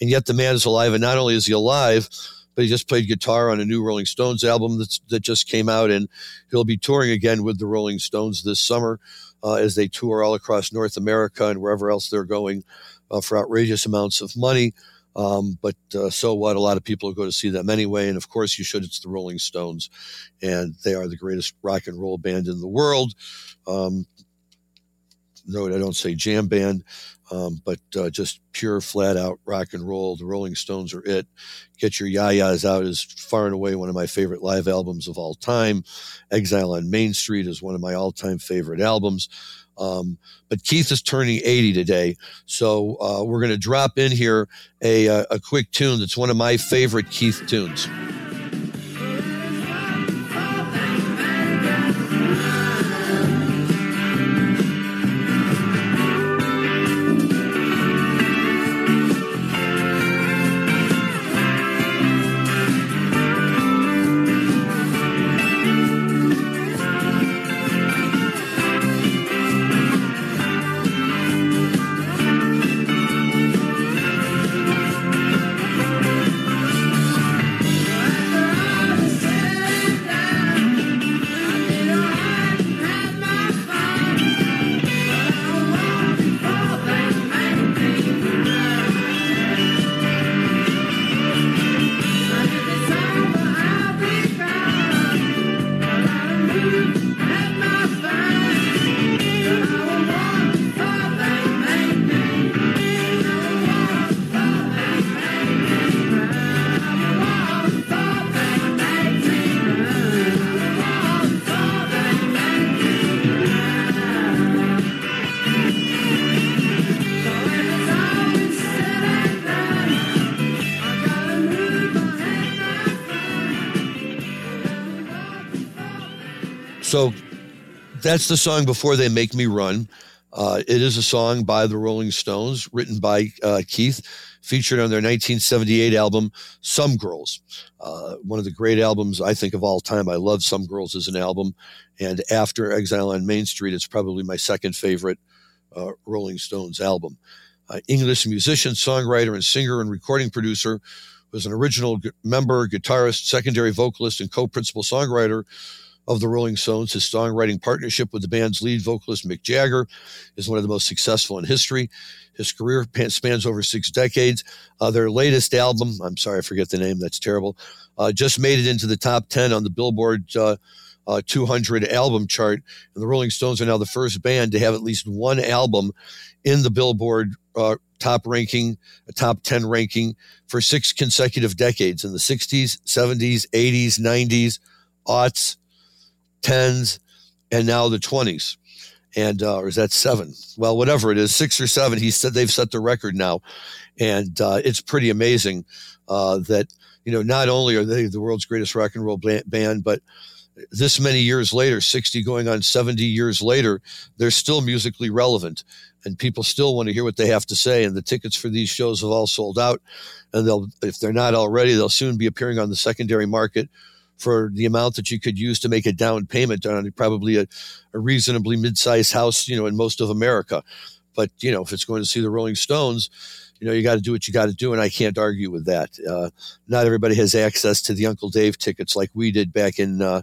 And yet the man is alive, and not only is he alive, but he just played guitar on a new Rolling Stones album that's, that just came out, and he'll be touring again with the Rolling Stones this summer uh, as they tour all across North America and wherever else they're going uh, for outrageous amounts of money. Um, but uh, so what? A lot of people go to see them anyway. And of course, you should. It's the Rolling Stones, and they are the greatest rock and roll band in the world. Um, no, I don't say jam band, um, but uh, just pure, flat out rock and roll. The Rolling Stones are it. Get Your Ya-Ya's Out is far and away one of my favorite live albums of all time. Exile on Main Street is one of my all time favorite albums. Um, but Keith is turning 80 today. So uh, we're going to drop in here a, a, a quick tune that's one of my favorite Keith tunes. That's the song before they make me run. Uh, it is a song by the Rolling Stones, written by uh, Keith, featured on their 1978 album "Some Girls," uh, one of the great albums I think of all time. I love "Some Girls" as an album, and after "Exile on Main Street," it's probably my second favorite uh, Rolling Stones album. Uh, English musician, songwriter, and singer and recording producer was an original member, guitarist, secondary vocalist, and co-principal songwriter of the Rolling Stones. His songwriting partnership with the band's lead vocalist, Mick Jagger, is one of the most successful in history. His career spans over six decades. Uh, their latest album, I'm sorry, I forget the name, that's terrible, uh, just made it into the top 10 on the Billboard uh, uh 200 album chart. And the Rolling Stones are now the first band to have at least one album in the Billboard uh, top ranking, a top 10 ranking for six consecutive decades in the 60s, 70s, 80s, 90s, aughts, tens, and now the 20s. And, uh, or is that seven? Well, whatever it is, six or seven. He said they've set the record now. And uh, it's pretty amazing uh, that, you know, not only are they the world's greatest rock and roll band, but this many years later, 60 going on 70 years later, they're still musically relevant and people still want to hear what they have to say. And the tickets for these shows have all sold out. And they'll, if they're not already, they'll soon be appearing on the secondary market for the amount that you could use to make a down payment on probably a, a reasonably mid-sized house, you know, in most of America. But you know, if it's going to see the Rolling Stones, you know, you got to do what you got to do, and I can't argue with that. Uh, not everybody has access to the Uncle Dave tickets like we did back in uh,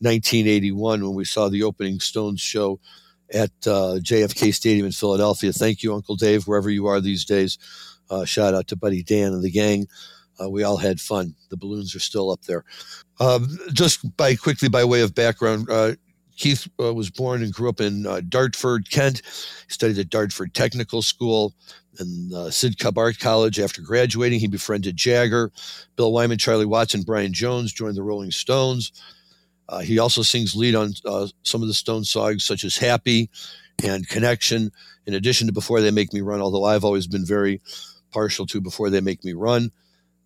1981 when we saw the opening Stones show at uh, JFK Stadium in Philadelphia. Thank you, Uncle Dave, wherever you are these days. Uh, shout out to Buddy Dan and the gang. Uh, we all had fun. The balloons are still up there. Um, just by quickly by way of background, uh, Keith uh, was born and grew up in uh, Dartford, Kent. He studied at Dartford Technical School and uh, Sidcup Art College. After graduating, he befriended Jagger, Bill Wyman, Charlie Watts, and Brian Jones. Joined the Rolling Stones. Uh, he also sings lead on some of the Stone songs, such as "Happy" and "Connection." In addition to "Before They Make Me Run," although I've always been very partial to "Before They Make Me Run."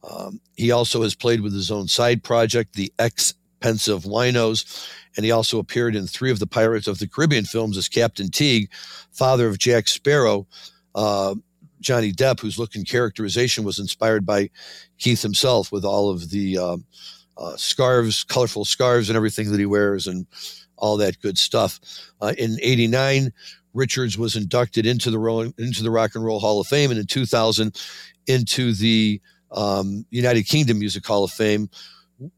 Um, he also has played with his own side project, the Ex Pensive Winos, and he also appeared in three of the Pirates of the Caribbean films as Captain Teague, father of Jack Sparrow. Uh, Johnny Depp, whose look and characterization was inspired by Keith himself, with all of the uh, uh, scarves, colorful scarves, and everything that he wears, and all that good stuff. Uh, in '89, Richards was inducted into the into the Rock and Roll Hall of Fame, and in 2000, into the um, United Kingdom Music Hall of Fame.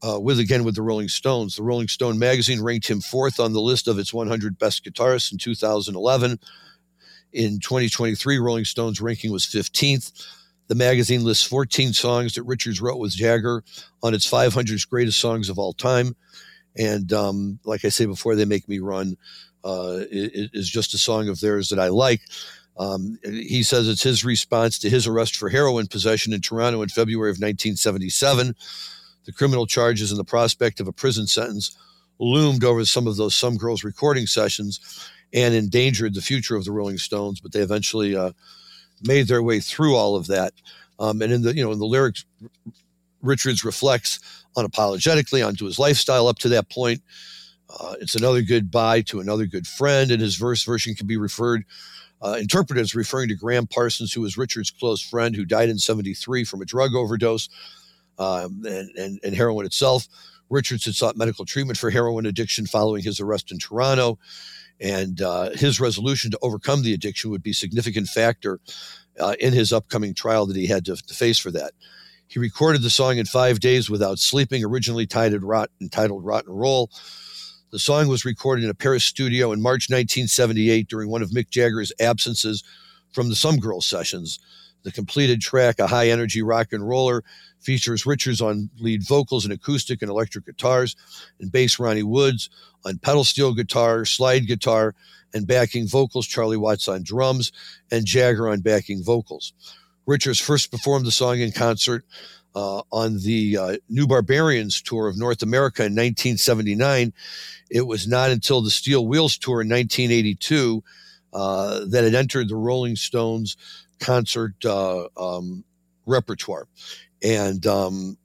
Uh, with again with the Rolling Stones. The Rolling Stone magazine ranked him fourth on the list of its 100 best guitarists in 2011. In 2023, Rolling Stone's ranking was 15th. The magazine lists 14 songs that Richards wrote with Jagger on its 500 greatest songs of all time. And um, like I say before, they make me run uh, is just a song of theirs that I like. Um, he says it's his response to his arrest for heroin possession in Toronto in February of 1977. The criminal charges and the prospect of a prison sentence loomed over some of those Some Girls recording sessions and endangered the future of the Rolling Stones. But they eventually uh, made their way through all of that. Um, and in the you know in the lyrics, Richards reflects unapologetically onto his lifestyle up to that point. Uh, it's another goodbye to another good friend, and his verse version can be referred, uh, interpreted as referring to Gram Parsons, who was Richard's close friend, who died in '73 from a drug overdose um, and, and, and heroin itself. Richards had sought medical treatment for heroin addiction following his arrest in Toronto, and uh, his resolution to overcome the addiction would be a significant factor uh, in his upcoming trial that he had to, to face for that. He recorded the song in five days without sleeping, originally titled, Rot, entitled and Roll. The song was recorded in a Paris studio in March 1978 during one of Mick Jagger's absences from the Some Girls sessions. The completed track, a high energy rock and roller, features Richards on lead vocals and acoustic and electric guitars, and bass Ronnie Woods on pedal steel guitar, slide guitar, and backing vocals, Charlie Watts on drums, and Jagger on backing vocals. Richards first performed the song in concert uh, on the uh, New Barbarians tour of North America in 1979. It was not until the Steel Wheels tour in 1982 uh, that it entered the Rolling Stones concert uh, um, repertoire. And um,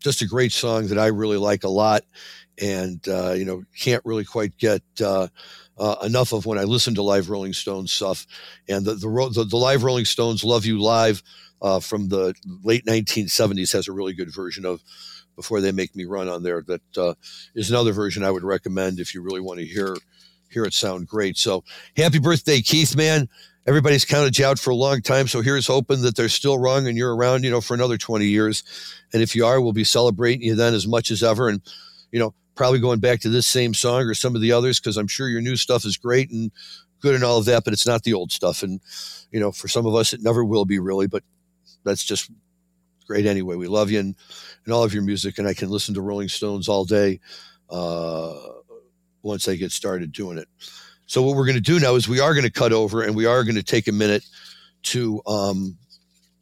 just a great song that I really like a lot. And, uh, you know, can't really quite get uh, enough of when I listen to live Rolling Stones stuff. And the, the, the, the live Rolling Stones Love You Live uh, from the late 1970s has a really good version of before they make me run on there That uh, is another version i would recommend if you really want to hear hear it sound great. So happy birthday keith man. Everybody's counted you out for a long time so here's hoping that they're still wrong and you're around you know for another 20 years. And if you are we'll be celebrating you then as much as ever and you know probably going back to this same song or some of the others because i'm sure your new stuff is great and good and all of that but it's not the old stuff. And you know for some of us it never will be really but that's just great anyway. We love you and, and all of your music, and I can listen to Rolling Stones all day uh, once I get started doing it. So what we're going to do now is we are going to cut over and we are going to take a minute to um,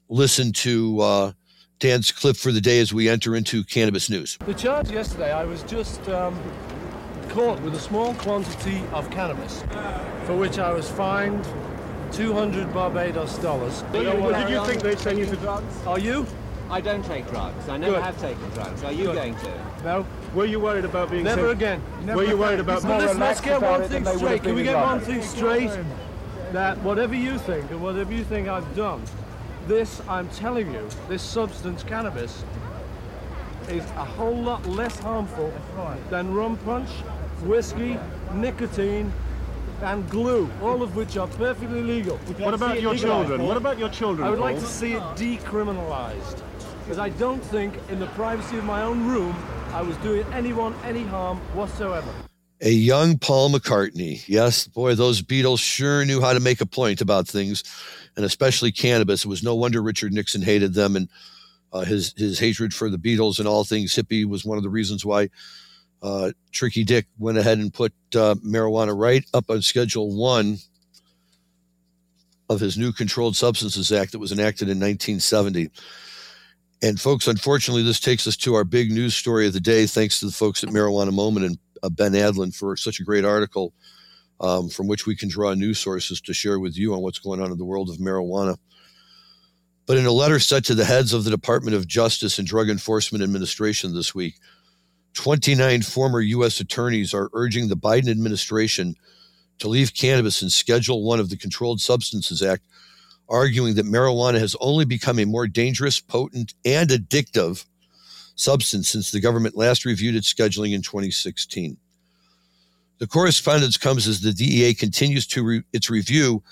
listen to uh, Dan's clip for the day as we enter into cannabis news. The charge yesterday, I was just um, caught with a small quantity of cannabis, for which I was fined 200 Barbados dollars. Did you, did you think they sent you to drugs? Are you? I don't take drugs. I never Good. have taken drugs. Are you Good. going to? No. Were you worried about being Never sent? again. Never Were you worried about being let's, let's get one thing straight. Can we get one thing straight? That whatever you think and whatever you think I've done, this, I'm telling you, this substance, cannabis, is a whole lot less harmful than rum punch, whiskey, nicotine, and glue, all of which are perfectly legal. What about your children? What about your children? I would like to see it decriminalized. Because I don't think, in the privacy of my own room, I was doing anyone any harm whatsoever. A young Paul McCartney. Yes, boy, those Beatles sure knew how to make a point about things, and especially cannabis. It was no wonder Richard Nixon hated them, and uh, his his hatred for the Beatles and all things hippie was one of the reasons why uh, Tricky Dick went ahead and put uh, marijuana right up on Schedule 1 of his new Controlled Substances Act that was enacted in 1970. And, folks, unfortunately, this takes us to our big news story of the day. Thanks to the folks at Marijuana Moment and uh, Ben Adlin for such a great article um, from which we can draw news sources to share with you on what's going on in the world of marijuana. But in a letter sent to the heads of the Department of Justice and Drug Enforcement Administration this week, 29 former U.S. attorneys are urging the Biden administration to leave cannabis in Schedule 1 of the Controlled Substances Act, arguing that marijuana has only become a more dangerous, potent, and addictive substance since the government last reviewed its scheduling in 2016. The correspondence comes as the DEA continues to re- its review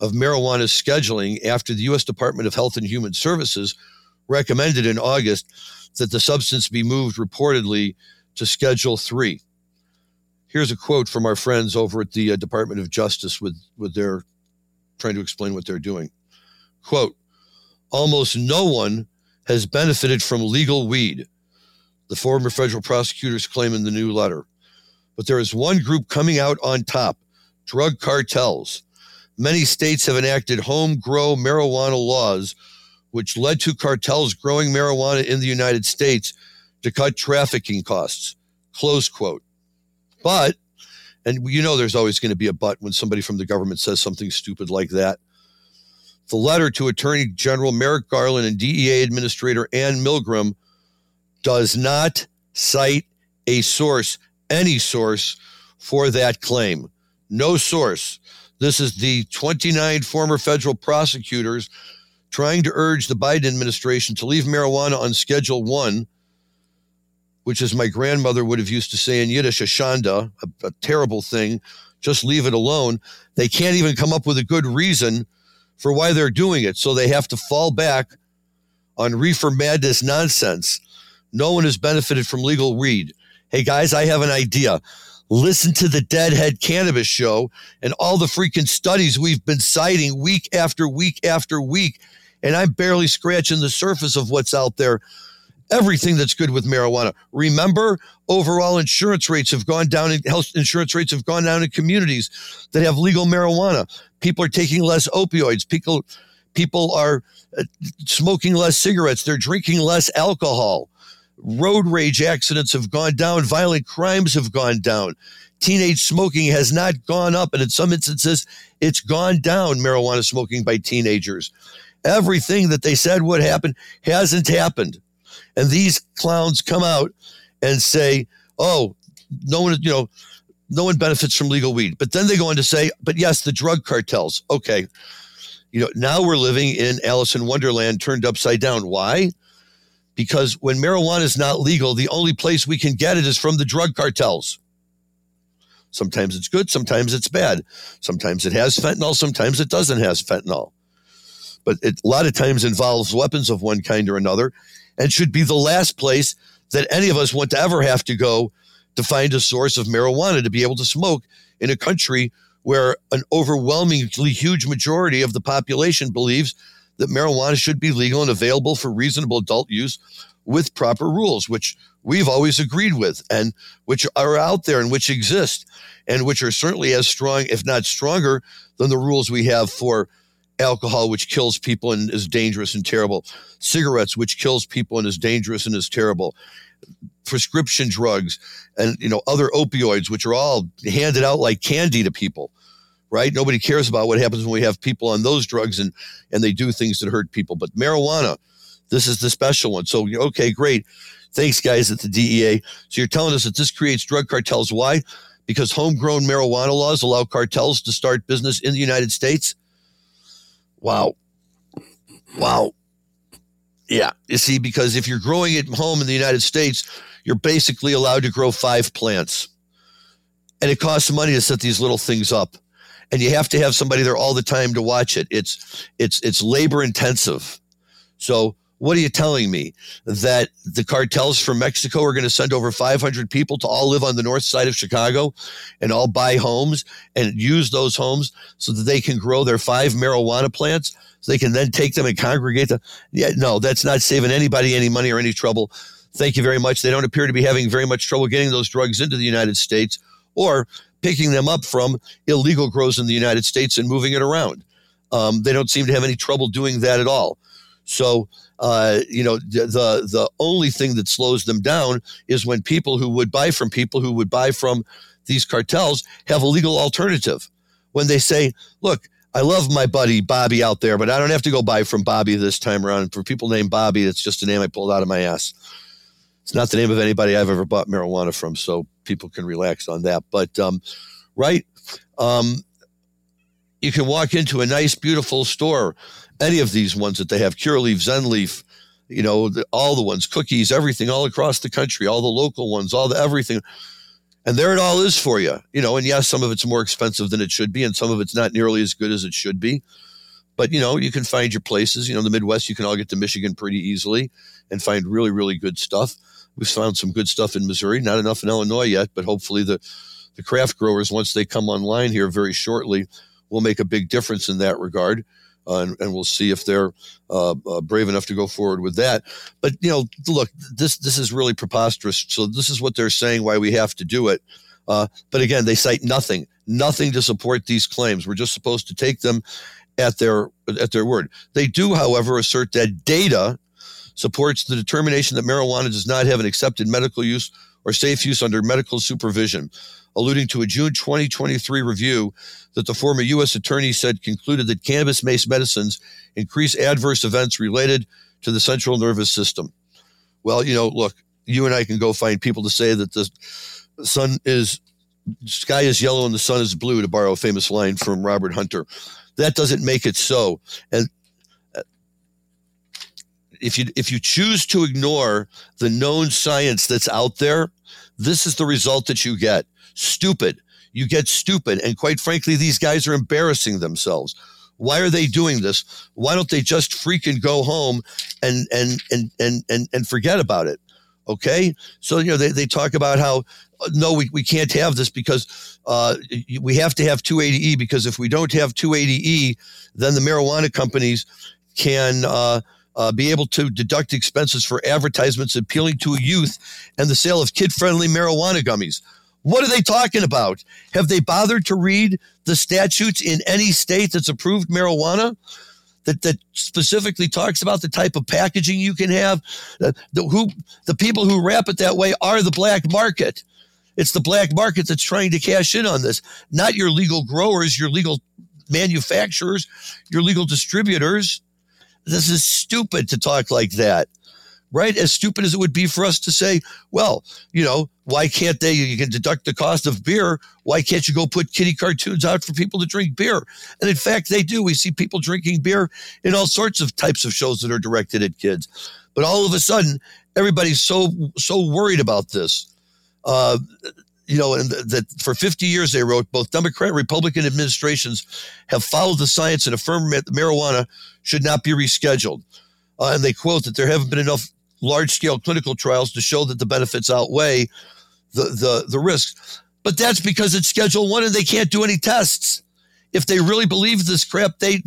of marijuana's scheduling after the U.S. Department of Health and Human Services recommended in August that the substance be moved reportedly to Schedule 3. Here's a quote from our friends over at the uh, Department of Justice with, with their trying to explain what they're doing. Quote, almost no one has benefited from legal weed, the former federal prosecutors claim in the new letter. But there is one group coming out on top drug cartels. Many states have enacted home grow marijuana laws which led to cartels growing marijuana in the United States to cut trafficking costs. Close quote. But, and you know there's always going to be a but when somebody from the government says something stupid like that. The letter to Attorney General Merrick Garland and DEA Administrator Anne Milgram does not cite a source, any source, for that claim. No source. This is the 29 former federal prosecutors trying to urge the Biden administration to leave marijuana on Schedule 1, which, as my grandmother would have used to say in Yiddish, a shanda, a, a terrible thing, just leave it alone. They can't even come up with a good reason for why they're doing it. So they have to fall back on reefer madness nonsense. No one has benefited from legal weed. Hey guys, I have an idea. Listen to the Deadhead Cannabis Show and all the freaking studies we've been citing week after week after week and I'm barely scratching the surface of what's out there. Everything that's good with marijuana. Remember, overall insurance rates have gone down, in health insurance rates have gone down in communities that have legal marijuana. People are taking less opioids. People, people are uh, smoking less cigarettes. They're drinking less alcohol. Road rage accidents have gone down. Violent crimes have gone down. Teenage smoking has not gone up. And in some instances, it's gone down, marijuana smoking by teenagers. Everything that they said would happen hasn't happened. And these clowns come out and say, oh, no one, you know, no one benefits from legal weed. But then they go on to say, but yes, the drug cartels. Okay. You know, now we're living in Alice in Wonderland turned upside down. Why? Because when marijuana is not legal, the only place we can get it is from the drug cartels. Sometimes it's good, sometimes it's bad. Sometimes it has fentanyl, sometimes it doesn't have fentanyl but it a lot of times involves weapons of one kind or another and should be the last place that any of us want to ever have to go to find a source of marijuana to be able to smoke in a country where an overwhelmingly huge majority of the population believes that marijuana should be legal and available for reasonable adult use with proper rules, which we've always agreed with and which are out there and which exist and which are certainly as strong, if not stronger, than the rules we have for alcohol, which kills people and is dangerous and terrible, cigarettes, which kills people and is dangerous and is terrible, prescription drugs, and you know other opioids, which are all handed out like candy to people. Right? Nobody cares about what happens when we have people on those drugs and and they do things that hurt people. But marijuana, this is the special one. So okay, great. Thanks, guys at the DEA. So you're telling us that this creates drug cartels. Why? Because homegrown marijuana laws allow cartels to start business in the United States Wow. Wow. Yeah. You see, because if you're growing it home in the United States, you're basically allowed to grow five plants. And it costs money to set these little things up. And you have to have somebody there all the time to watch it. It's it's it's labor intensive. So what are you telling me? That the cartels from Mexico are going to send over 500 people to all live on the north side of Chicago and all buy homes and use those homes so that they can grow their five marijuana plants so they can then take them and congregate them? Yeah, no, that's not saving anybody any money or any trouble. Thank you very much. They don't appear to be having very much trouble getting those drugs into the United States or picking them up from illegal grows in the United States and moving it around. Um, they don't seem to have any trouble doing that at all. So, uh, you know, the, the only thing that slows them down is when people who would buy from people who would buy from these cartels have a legal alternative. When they say, "Look, I love my buddy Bobby out there, but I don't have to go buy from Bobby this time around." For people named Bobby, it's just a name I pulled out of my ass. It's not the name of anybody I've ever bought marijuana from, so people can relax on that. But um, right, um, you can walk into a nice, beautiful store, any of these ones that they have, Curaleaf, Zen Leaf, you know, the, all the ones, cookies, everything, all across the country, all the local ones, all the everything. And there it all is for you, you know. And yes, some of it's more expensive than it should be, and some of it's not nearly as good as it should be. But you know, you can find your places. You know, in the Midwest, you can all get to Michigan pretty easily and find really, really good stuff. We've found some good stuff in Missouri, not enough in Illinois yet, but hopefully the the craft growers, once they come online here very shortly, will make a big difference in that regard. Uh, and, and, we'll see if they're uh, uh, brave enough to go forward with that. But you know, look, this this is really preposterous. So this is what they're saying why we have to do it. Uh, but again, they cite nothing, nothing to support these claims. We're just supposed to take them at their at their word. They do, however, assert that data supports the determination that marijuana does not have an accepted medical use or safe use under medical supervision, alluding to a June 2023 review that the former U.S. attorney said concluded that cannabis based medicines increase adverse events related to the central nervous system. Well, you know, look, you and I can go find people to say that the sun is sky is yellow and the sun is blue to borrow a famous line from Robert Hunter. That doesn't make it so. And uh, if you if you choose to ignore the known science that's out there, this is the result that you get. Stupid. You get stupid. And quite frankly, these guys are embarrassing themselves. Why are they doing this? Why don't they just freaking go home and and and and and, and forget about it? Okay. So, you know, they, they talk about how, uh, no, we, we can't have this because uh, we have to have 280E because if we don't have 280E, then the marijuana companies can uh, uh, be able to deduct expenses for advertisements appealing to a youth and the sale of kid friendly marijuana gummies. What are they talking about? Have they bothered to read the statutes in any state that's approved marijuana? That, that specifically talks about the type of packaging you can have. The, the, who, the people who wrap it that way are the black market. It's the black market that's trying to cash in on this, not your legal growers, your legal manufacturers, your legal distributors. This is stupid to talk like that right? As stupid as it would be for us to say, well, you know, why can't they? You can deduct the cost of beer. Why can't you go put kitty cartoons out for people to drink beer? And in fact, they do. We see people drinking beer in all sorts of types of shows that are directed at kids. But all of a sudden, everybody's so so worried about this. Uh, you know, and that for 50 years they wrote both Democrat and Republican administrations have followed the science and affirmed that marijuana should not be rescheduled. Uh, and they quote that there haven't been enough large scale clinical trials to show that the benefits outweigh the, the, the risks. But that's because it's Schedule One and they can't do any tests. If they really believe this crap, they,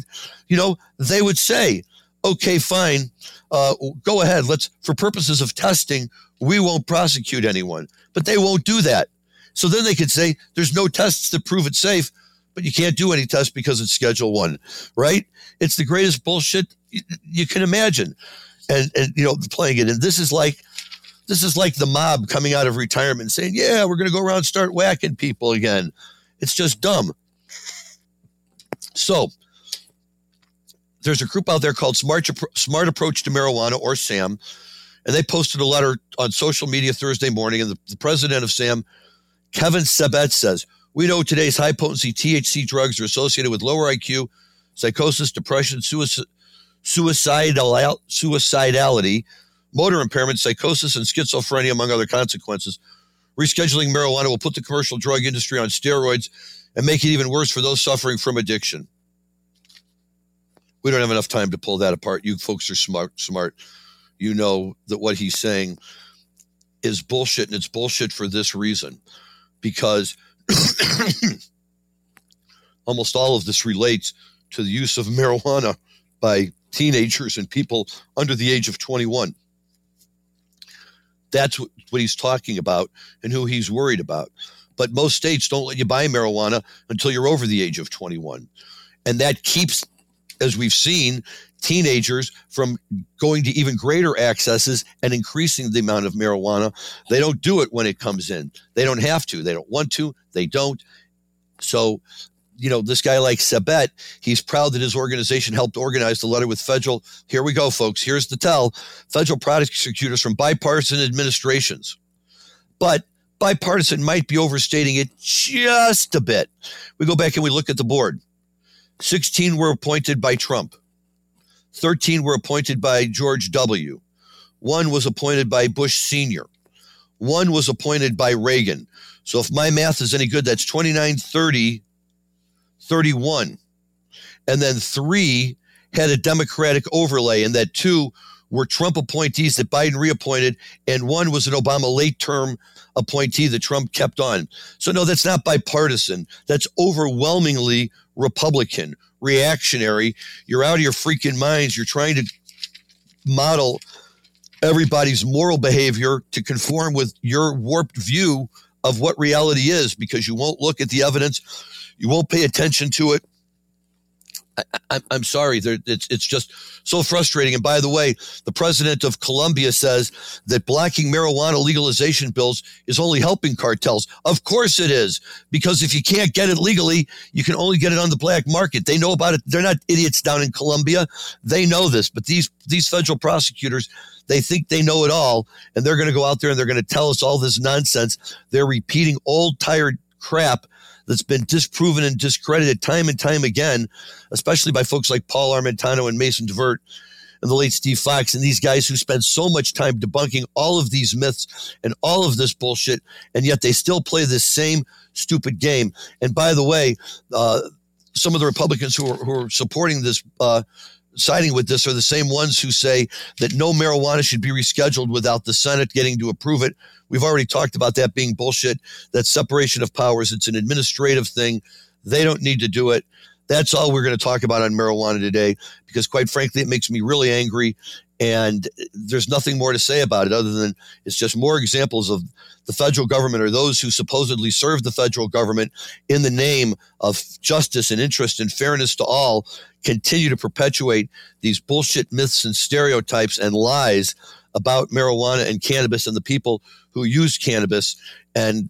you know, they would say, okay, fine, uh, go ahead. Let's, for purposes of testing, we won't prosecute anyone. But they won't do that. So then they could say there's no tests that prove it's safe, but you can't do any tests because it's Schedule One, right? It's the greatest bullshit you can imagine and and you know playing it. And this is like this is like the mob coming out of retirement saying, "Yeah, we're going to go around start whacking people again." It's just dumb. So there's a group out there called Smart Smart Approach to Marijuana or SAM, and they posted a letter on social media Thursday morning. And the, the president of SAM, Kevin Sabet, says, "We know today's high potency THC drugs are associated with lower IQ, psychosis, depression, suicide." Suicidal, suicidality, motor impairment, psychosis, and schizophrenia, among other consequences. Rescheduling marijuana will put the commercial drug industry on steroids and make it even worse for those suffering from addiction. We don't have enough time to pull that apart. You folks are smart, smart. You know that what he's saying is bullshit, and it's bullshit for this reason, because almost all of this relates to the use of marijuana by teenagers and people under the age of 21. That's what, he's talking about and who he's worried about. But most states don't let you buy marijuana until you're over the age of 21. And that keeps, as we've seen, teenagers from going to even greater accesses and increasing the amount of marijuana. They don't do it when it comes in. They don't have to. They don't want to. They don't. So you know, this guy like Sabet, he's proud that his organization helped organize the letter with federal. Here we go, folks. Here's the tell federal prosecutors from bipartisan administrations. But bipartisan might be overstating it just a bit. We go back and we look at the board. 16 were appointed by Trump, 13 were appointed by George W., one was appointed by Bush Sr., one was appointed by Reagan. So if my math is any good, that's 29, 30, 31. And then three had a Democratic overlay, and that two were Trump appointees that Biden reappointed, and one was an Obama late term appointee that Trump kept on. So, no, that's not bipartisan. That's overwhelmingly Republican, reactionary. You're out of your freaking minds. You're trying to model everybody's moral behavior to conform with your warped view of what reality is because you won't look at the evidence, you won't pay attention to it. I, am sorry. It's it's just so frustrating. And by the way, the president of Colombia says that blocking marijuana legalization bills is only helping cartels. Of course it is, because if you can't get it legally, you can only get it on the black market. They know about it. They're not idiots down in Colombia. They know this. But these these federal prosecutors, they think they know it all, and they're going to go out there and they're going to tell us all this nonsense. They're repeating old tired crap that's been disproven and discredited time and time again, especially by folks like Paul Armentano and Mason Tvert and the late Steve Fox and these guys who spend so much time debunking all of these myths and all of this bullshit, and yet they still play this same stupid game. And by the way, uh, some of the Republicans who are, who are supporting this uh, siding with this are the same ones who say that no marijuana should be rescheduled without the Senate getting to approve it. We've already talked about that being bullshit. That separation of powers, it's an administrative thing. They don't need to do it. That's all we're going to talk about on marijuana today because, quite frankly, it makes me really angry. And there's nothing more to say about it other than it's just more examples of the federal government or those who supposedly serve the federal government in the name of justice and interest and fairness to all continue to perpetuate these bullshit myths and stereotypes and lies about marijuana and cannabis and the people who use cannabis and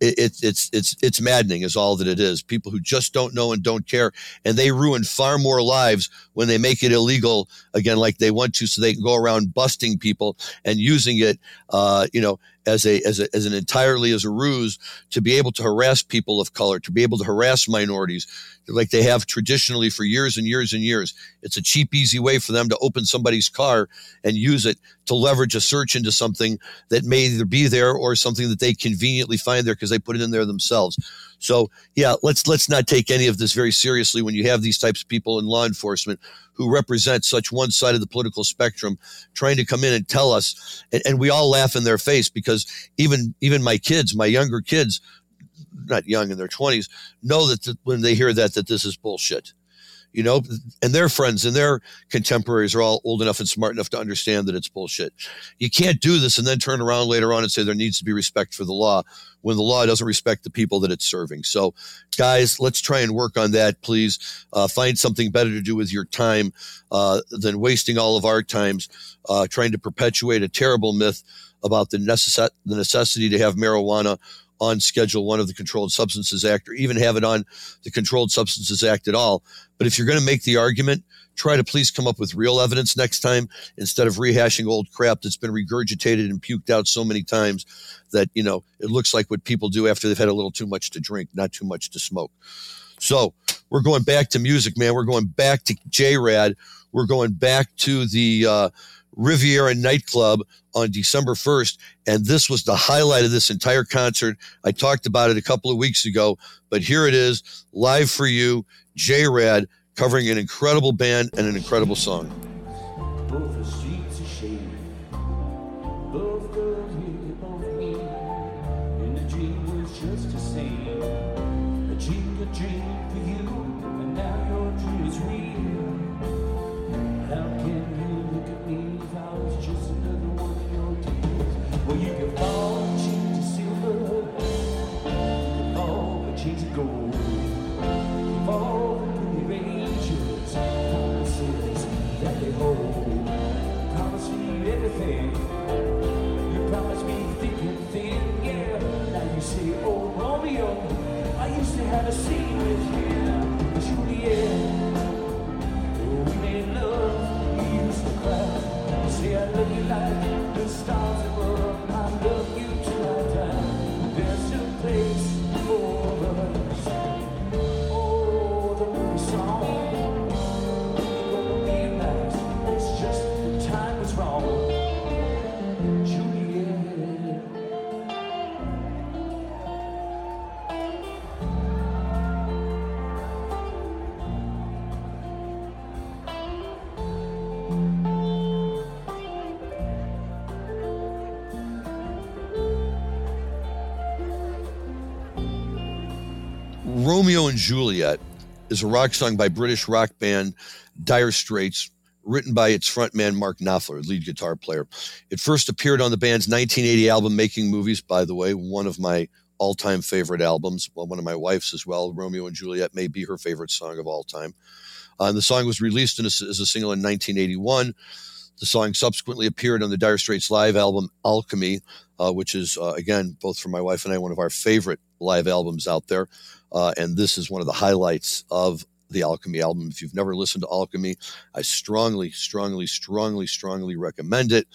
it's it's it's it's maddening is all that it is. People who just don't know and don't care and they ruin far more lives when they make it illegal again like they want to so they can go around busting people and using it uh, you know as a, as a as an entirely as a ruse to be able to harass people of color to be able to harass minorities like they have traditionally for years and years and years. It's a cheap, easy way for them to open somebody's car and use it to leverage a search into something that may either be there or something that they conveniently find there because they put it in there themselves. So yeah, let's let's not take any of this very seriously when you have these types of people in law enforcement who represent such one side of the political spectrum trying to come in and tell us and, and we all laugh in their face because even even my kids, my younger kids not young in their 20s know that th- when they hear that that this is bullshit you know and their friends and their contemporaries are all old enough and smart enough to understand that it's bullshit. You can't do this and then turn around later on and say there needs to be respect for the law when the law doesn't respect the people that it's serving. So guys let's try and work on that please. Uh, find something better to do with your time uh, than wasting all of our times uh, trying to perpetuate a terrible myth about the, necess- the necessity to have marijuana on Schedule One of the Controlled Substances Act, or even have it on the Controlled Substances Act at all. But if you're going to make the argument, try to please come up with real evidence next time instead of rehashing old crap that's been regurgitated and puked out so many times that you know it looks like what people do after they've had a little too much to drink, not too much to smoke. So we're going back to music, man. We're going back to J Rad. We're going back to the uh, Riviera nightclub on December 1st. And this was the highlight of this entire concert. I talked about it a couple of weeks ago, but here it is live for you, J Rad, covering an incredible band and an incredible song. Romeo and Juliet is a rock song by British rock band Dire Straits, written by its frontman Mark Knopfler, lead guitar player. It first appeared on the band's 1980 album Making Movies, by the way, one of my all time favorite albums. Well, one of my wife's as well. Romeo and Juliet may be her favorite song of all time. Uh, and the song was released a, as a single in 1981. The song subsequently appeared on the Dire Straits live album Alchemy, uh, which is, uh, again, both for my wife and I, one of our favorite live albums out there. Uh, and this is one of the highlights of the Alchemy album. If you've never listened to Alchemy, I strongly, strongly, strongly, strongly recommend it.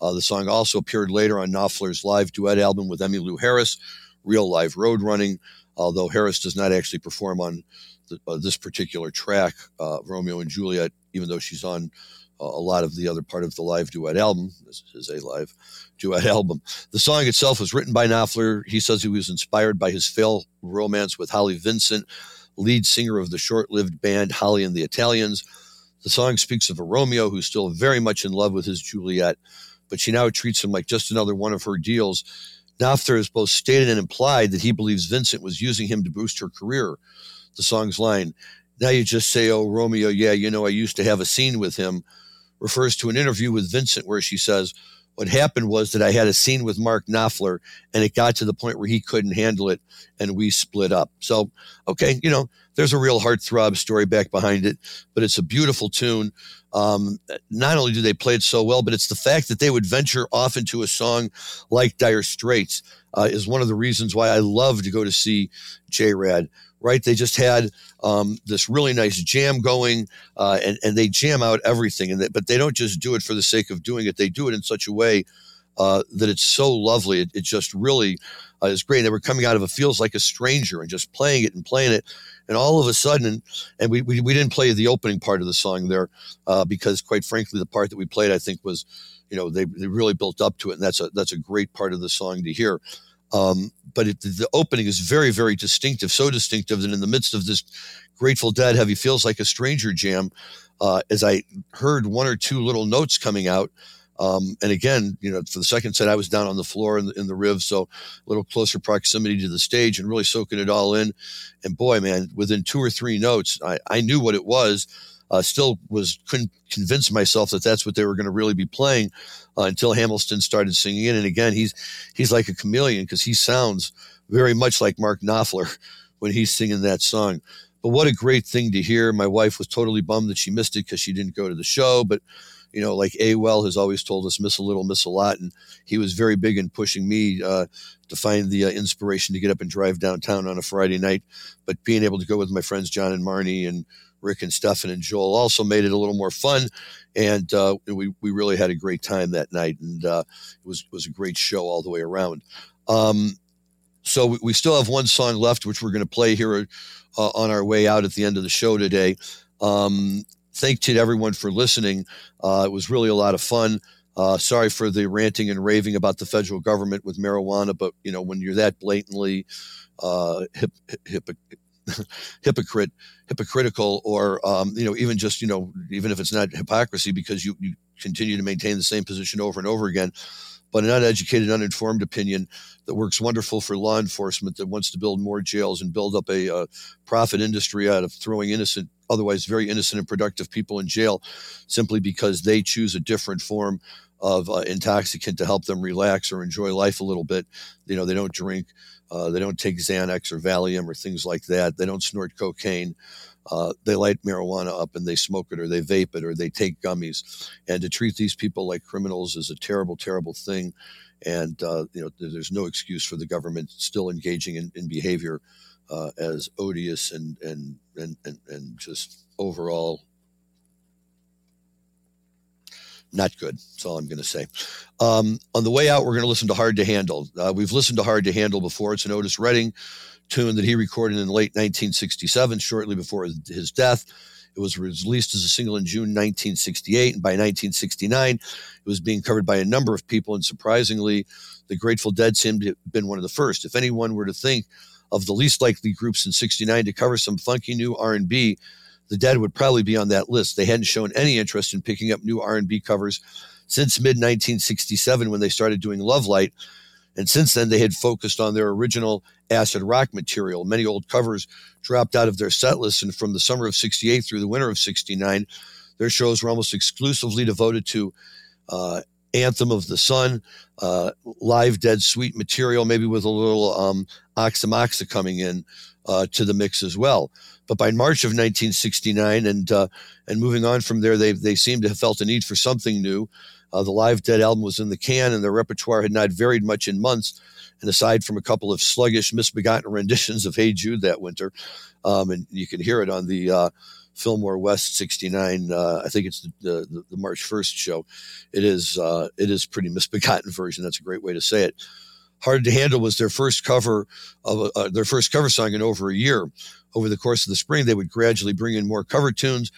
Uh, the song also appeared later on Knopfler's live duet album with Emmylou Harris, Real Live Road Running, although Harris does not actually perform on the, uh, this particular track, uh, Romeo and Juliet, even though she's on a lot of the other part of the live duet album. This is a live duet album. The song itself was written by Knopfler. He says he was inspired by his failed romance with Holly Vincent, lead singer of the short lived band Holly and the Italians. The song speaks of a Romeo who's still very much in love with his Juliet, but she now treats him like just another one of her deals. Knopfler has both stated and implied that he believes Vincent was using him to boost her career. The song's line, now you just say, oh, Romeo, yeah, you know, I used to have a scene with him refers to an interview with Vincent where she says, What happened was that I had a scene with Mark Knopfler and it got to the point where he couldn't handle it and we split up. So, okay, you know, there's a real heartthrob story back behind it, but it's a beautiful tune. Um, not only do they play it so well, but it's the fact that they would venture off into a song like Dire Straits uh, is one of the reasons why I love to go to see J-Rad right? They just had um, this really nice jam going, uh, and and they jam out everything. And they, but they don't just do it for the sake of doing it. They do it in such a way uh, that it's so lovely. It, it just really uh, is great. They were coming out of a feels like a stranger and just playing it and playing it. And all of a sudden, and we, we, we didn't play the opening part of the song there uh, because, quite frankly, the part that we played, I think, was, you know, they, they really built up to it, and that's a that's a great part of the song to hear. Um, but it, the opening is very, very distinctive, so distinctive that in the midst of this Grateful Dead heavy feels like a stranger jam, uh, as I heard one or two little notes coming out. Um, and again, you know, for the second set, I was down on the floor in the, in the Riv, so a little closer proximity to the stage and really soaking it all in. And boy, man, within two or three notes, I, I knew what it was. Uh, still was couldn't convince myself that that's what they were going to really be playing uh, until Hamilton started singing it. And again, he's he's like a chameleon because he sounds very much like Mark Knopfler when he's singing that song. But what a great thing to hear. My wife was totally bummed that she missed it because she didn't go to the show. But you know, like A-Well has always told us, miss a little, miss a lot. And he was very big in pushing me uh, to find the uh, inspiration to get up and drive downtown on a Friday night. But being able to go with my friends John and Marnie and Rick and Stefan and Joel also made it a little more fun. And uh, we, we really had a great time that night. And uh, it was, was a great show all the way around. Um, so we, we, still have one song left, which we're going to play here uh, on our way out at the end of the show today. Um, thank you to everyone for listening. Uh, it was really a lot of fun. Uh, sorry for the ranting and raving about the federal government with marijuana, but you know when you're that blatantly uh, hip, hip, hypocrite, hypocritical, or um, you know, even just you know, even if it's not hypocrisy, because you, you continue to maintain the same position over and over again. But an uneducated, uninformed opinion that works wonderful for law enforcement that wants to build more jails and build up a uh, profit industry out of throwing innocent, otherwise very innocent and productive people in jail simply because they choose a different form of uh, intoxicant to help them relax or enjoy life a little bit. You know, they don't drink, uh, they don't take Xanax or Valium or things like that. They don't snort cocaine. Uh, they light marijuana up and they smoke it or they vape it or they take gummies. And to treat these people like criminals is a terrible, terrible thing. And, uh, you know, there's no excuse for the government still engaging in, in behavior uh, as odious and, and, and, and, and just overall not good. That's all I'm going to say. Um, on the way out, we're going to listen to Hard to Handle. Uh, we've listened to Hard to Handle before. It's an Otis Redding tune that he recorded in late 1967, shortly before his death. It was released as a single in June 1968, and by 1969, it was being covered by a number of people. And surprisingly, the Grateful Dead seemed to have been one of the first. If anyone were to think of the least likely groups in '69 to cover some funky new R&B, the Dead would probably be on that list. They hadn't shown any interest in picking up new R&B covers since mid 1967 when they started doing Love Light, and since then they had focused on their original acid rock material. Many old covers dropped out of their set list, and from the summer of 68 through the winter of 69, their shows were almost exclusively devoted to uh, Anthem of the Sun, uh, live Dead Sweet material, maybe with a little um, Oxa coming in uh, to the mix as well. But by March of 1969 and uh, and moving on from there, they they seemed to have felt a need for something new. Uh, the Live Dead album was in the can, and their repertoire had not varied much in months. And aside from a couple of sluggish, misbegotten renditions of "Hey Jude" that winter, um, and you can hear it on the uh, Fillmore West '69. Uh, I think it's the, the, the, March 1st show. It is uh, it is pretty misbegotten version. That's a great way to say it. Hard to Handle was their first cover of uh, their first cover song in over a year. Over the course of the spring, they would gradually bring in more cover tunes,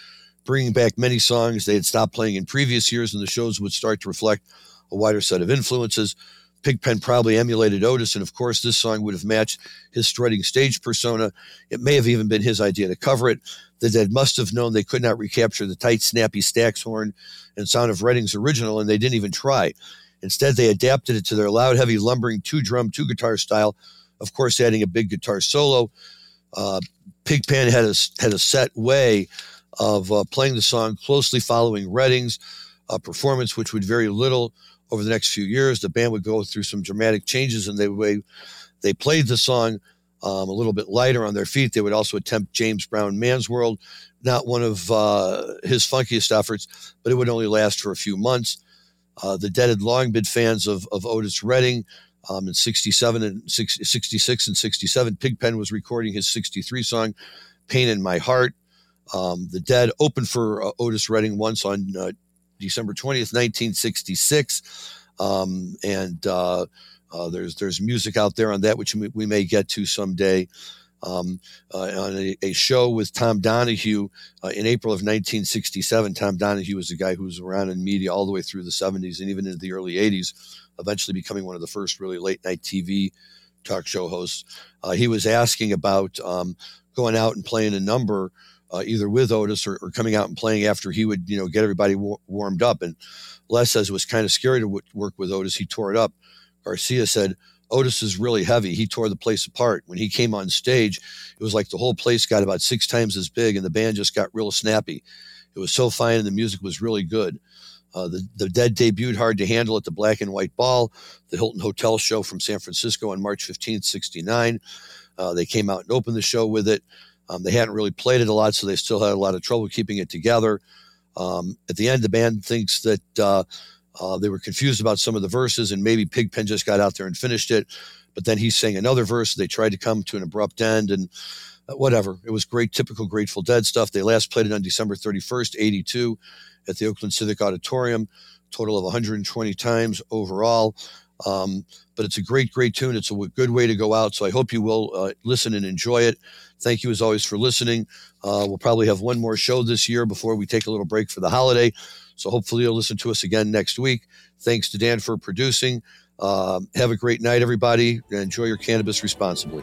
bringing back many songs they had stopped playing in previous years, and the shows would start to reflect a wider set of influences. Pigpen probably emulated Otis, and of course, this song would have matched his strutting stage persona. It may have even been his idea to cover it. The Dead must have known they could not recapture the tight, snappy Stax horn and sound of Redding's original, and they didn't even try. Instead, they adapted it to their loud, heavy, lumbering two drum, two guitar style, of course, adding a big guitar solo. Uh, Pigpen had a, had a set way of uh, playing the song closely following Redding's uh, performance, which would vary little over the next few years. The band would go through some dramatic changes in the way they played the song. Um, a little bit lighter on their feet. They would also attempt James Brown Man's World, not one of uh, his funkiest efforts, but it would only last for a few months. Uh, the Dead had long been fans of, of Otis Redding. Um, in 67 and 66 and 67, Pigpen was recording his 63 song, Pain in My Heart. Um, the Dead opened for uh, Otis Redding once on uh, December 20th, 1966. Um, and uh, uh, there's there's music out there on that, which we may get to someday um, uh, on a, a, show with Tom Donahue uh, in April of 1967. Tom Donahue was a guy who was around in media all the way through the 70s and even into the early 80s, eventually becoming one of the first really late night TV talk show hosts. Uh, he was asking about um, going out and playing a number. Uh, either with Otis or, or, coming out and playing after he would, you know, get everybody w- warmed up. And Lesh says it was kind of scary to w- work with Otis. He tore it up. Garcia said, Otis is really heavy. He tore the place apart. When he came on stage, it was like the whole place got about six times as big and the band just got real snappy. It was so fine and the music was really good. Uh, the, the Dead debuted hard to handle at the Black and White Ball, the Hilton Hotel show from San Francisco on March 15th, 69. Uh, they came out and opened the show with it. Um, they hadn't really played it a lot, so they still had a lot of trouble keeping it together. Um, at the end, the band thinks that uh, uh, they were confused about some of the verses, and maybe Pigpen just got out there and finished it. But then he sang another verse. They tried to come to an abrupt end, and uh, whatever. It was great, typical Grateful Dead stuff. They last played it on December 31st, 82, at the Oakland Civic Auditorium, total of 120 times overall. Um, but it's a great, great tune. It's a good way to go out. So I hope you will uh, listen and enjoy it. Thank you as always for listening. Uh, we'll probably have one more show this year before we take a little break for the holiday. So hopefully you'll listen to us again next week. Thanks to Dan for producing. Uh, have a great night, everybody. Enjoy your cannabis responsibly.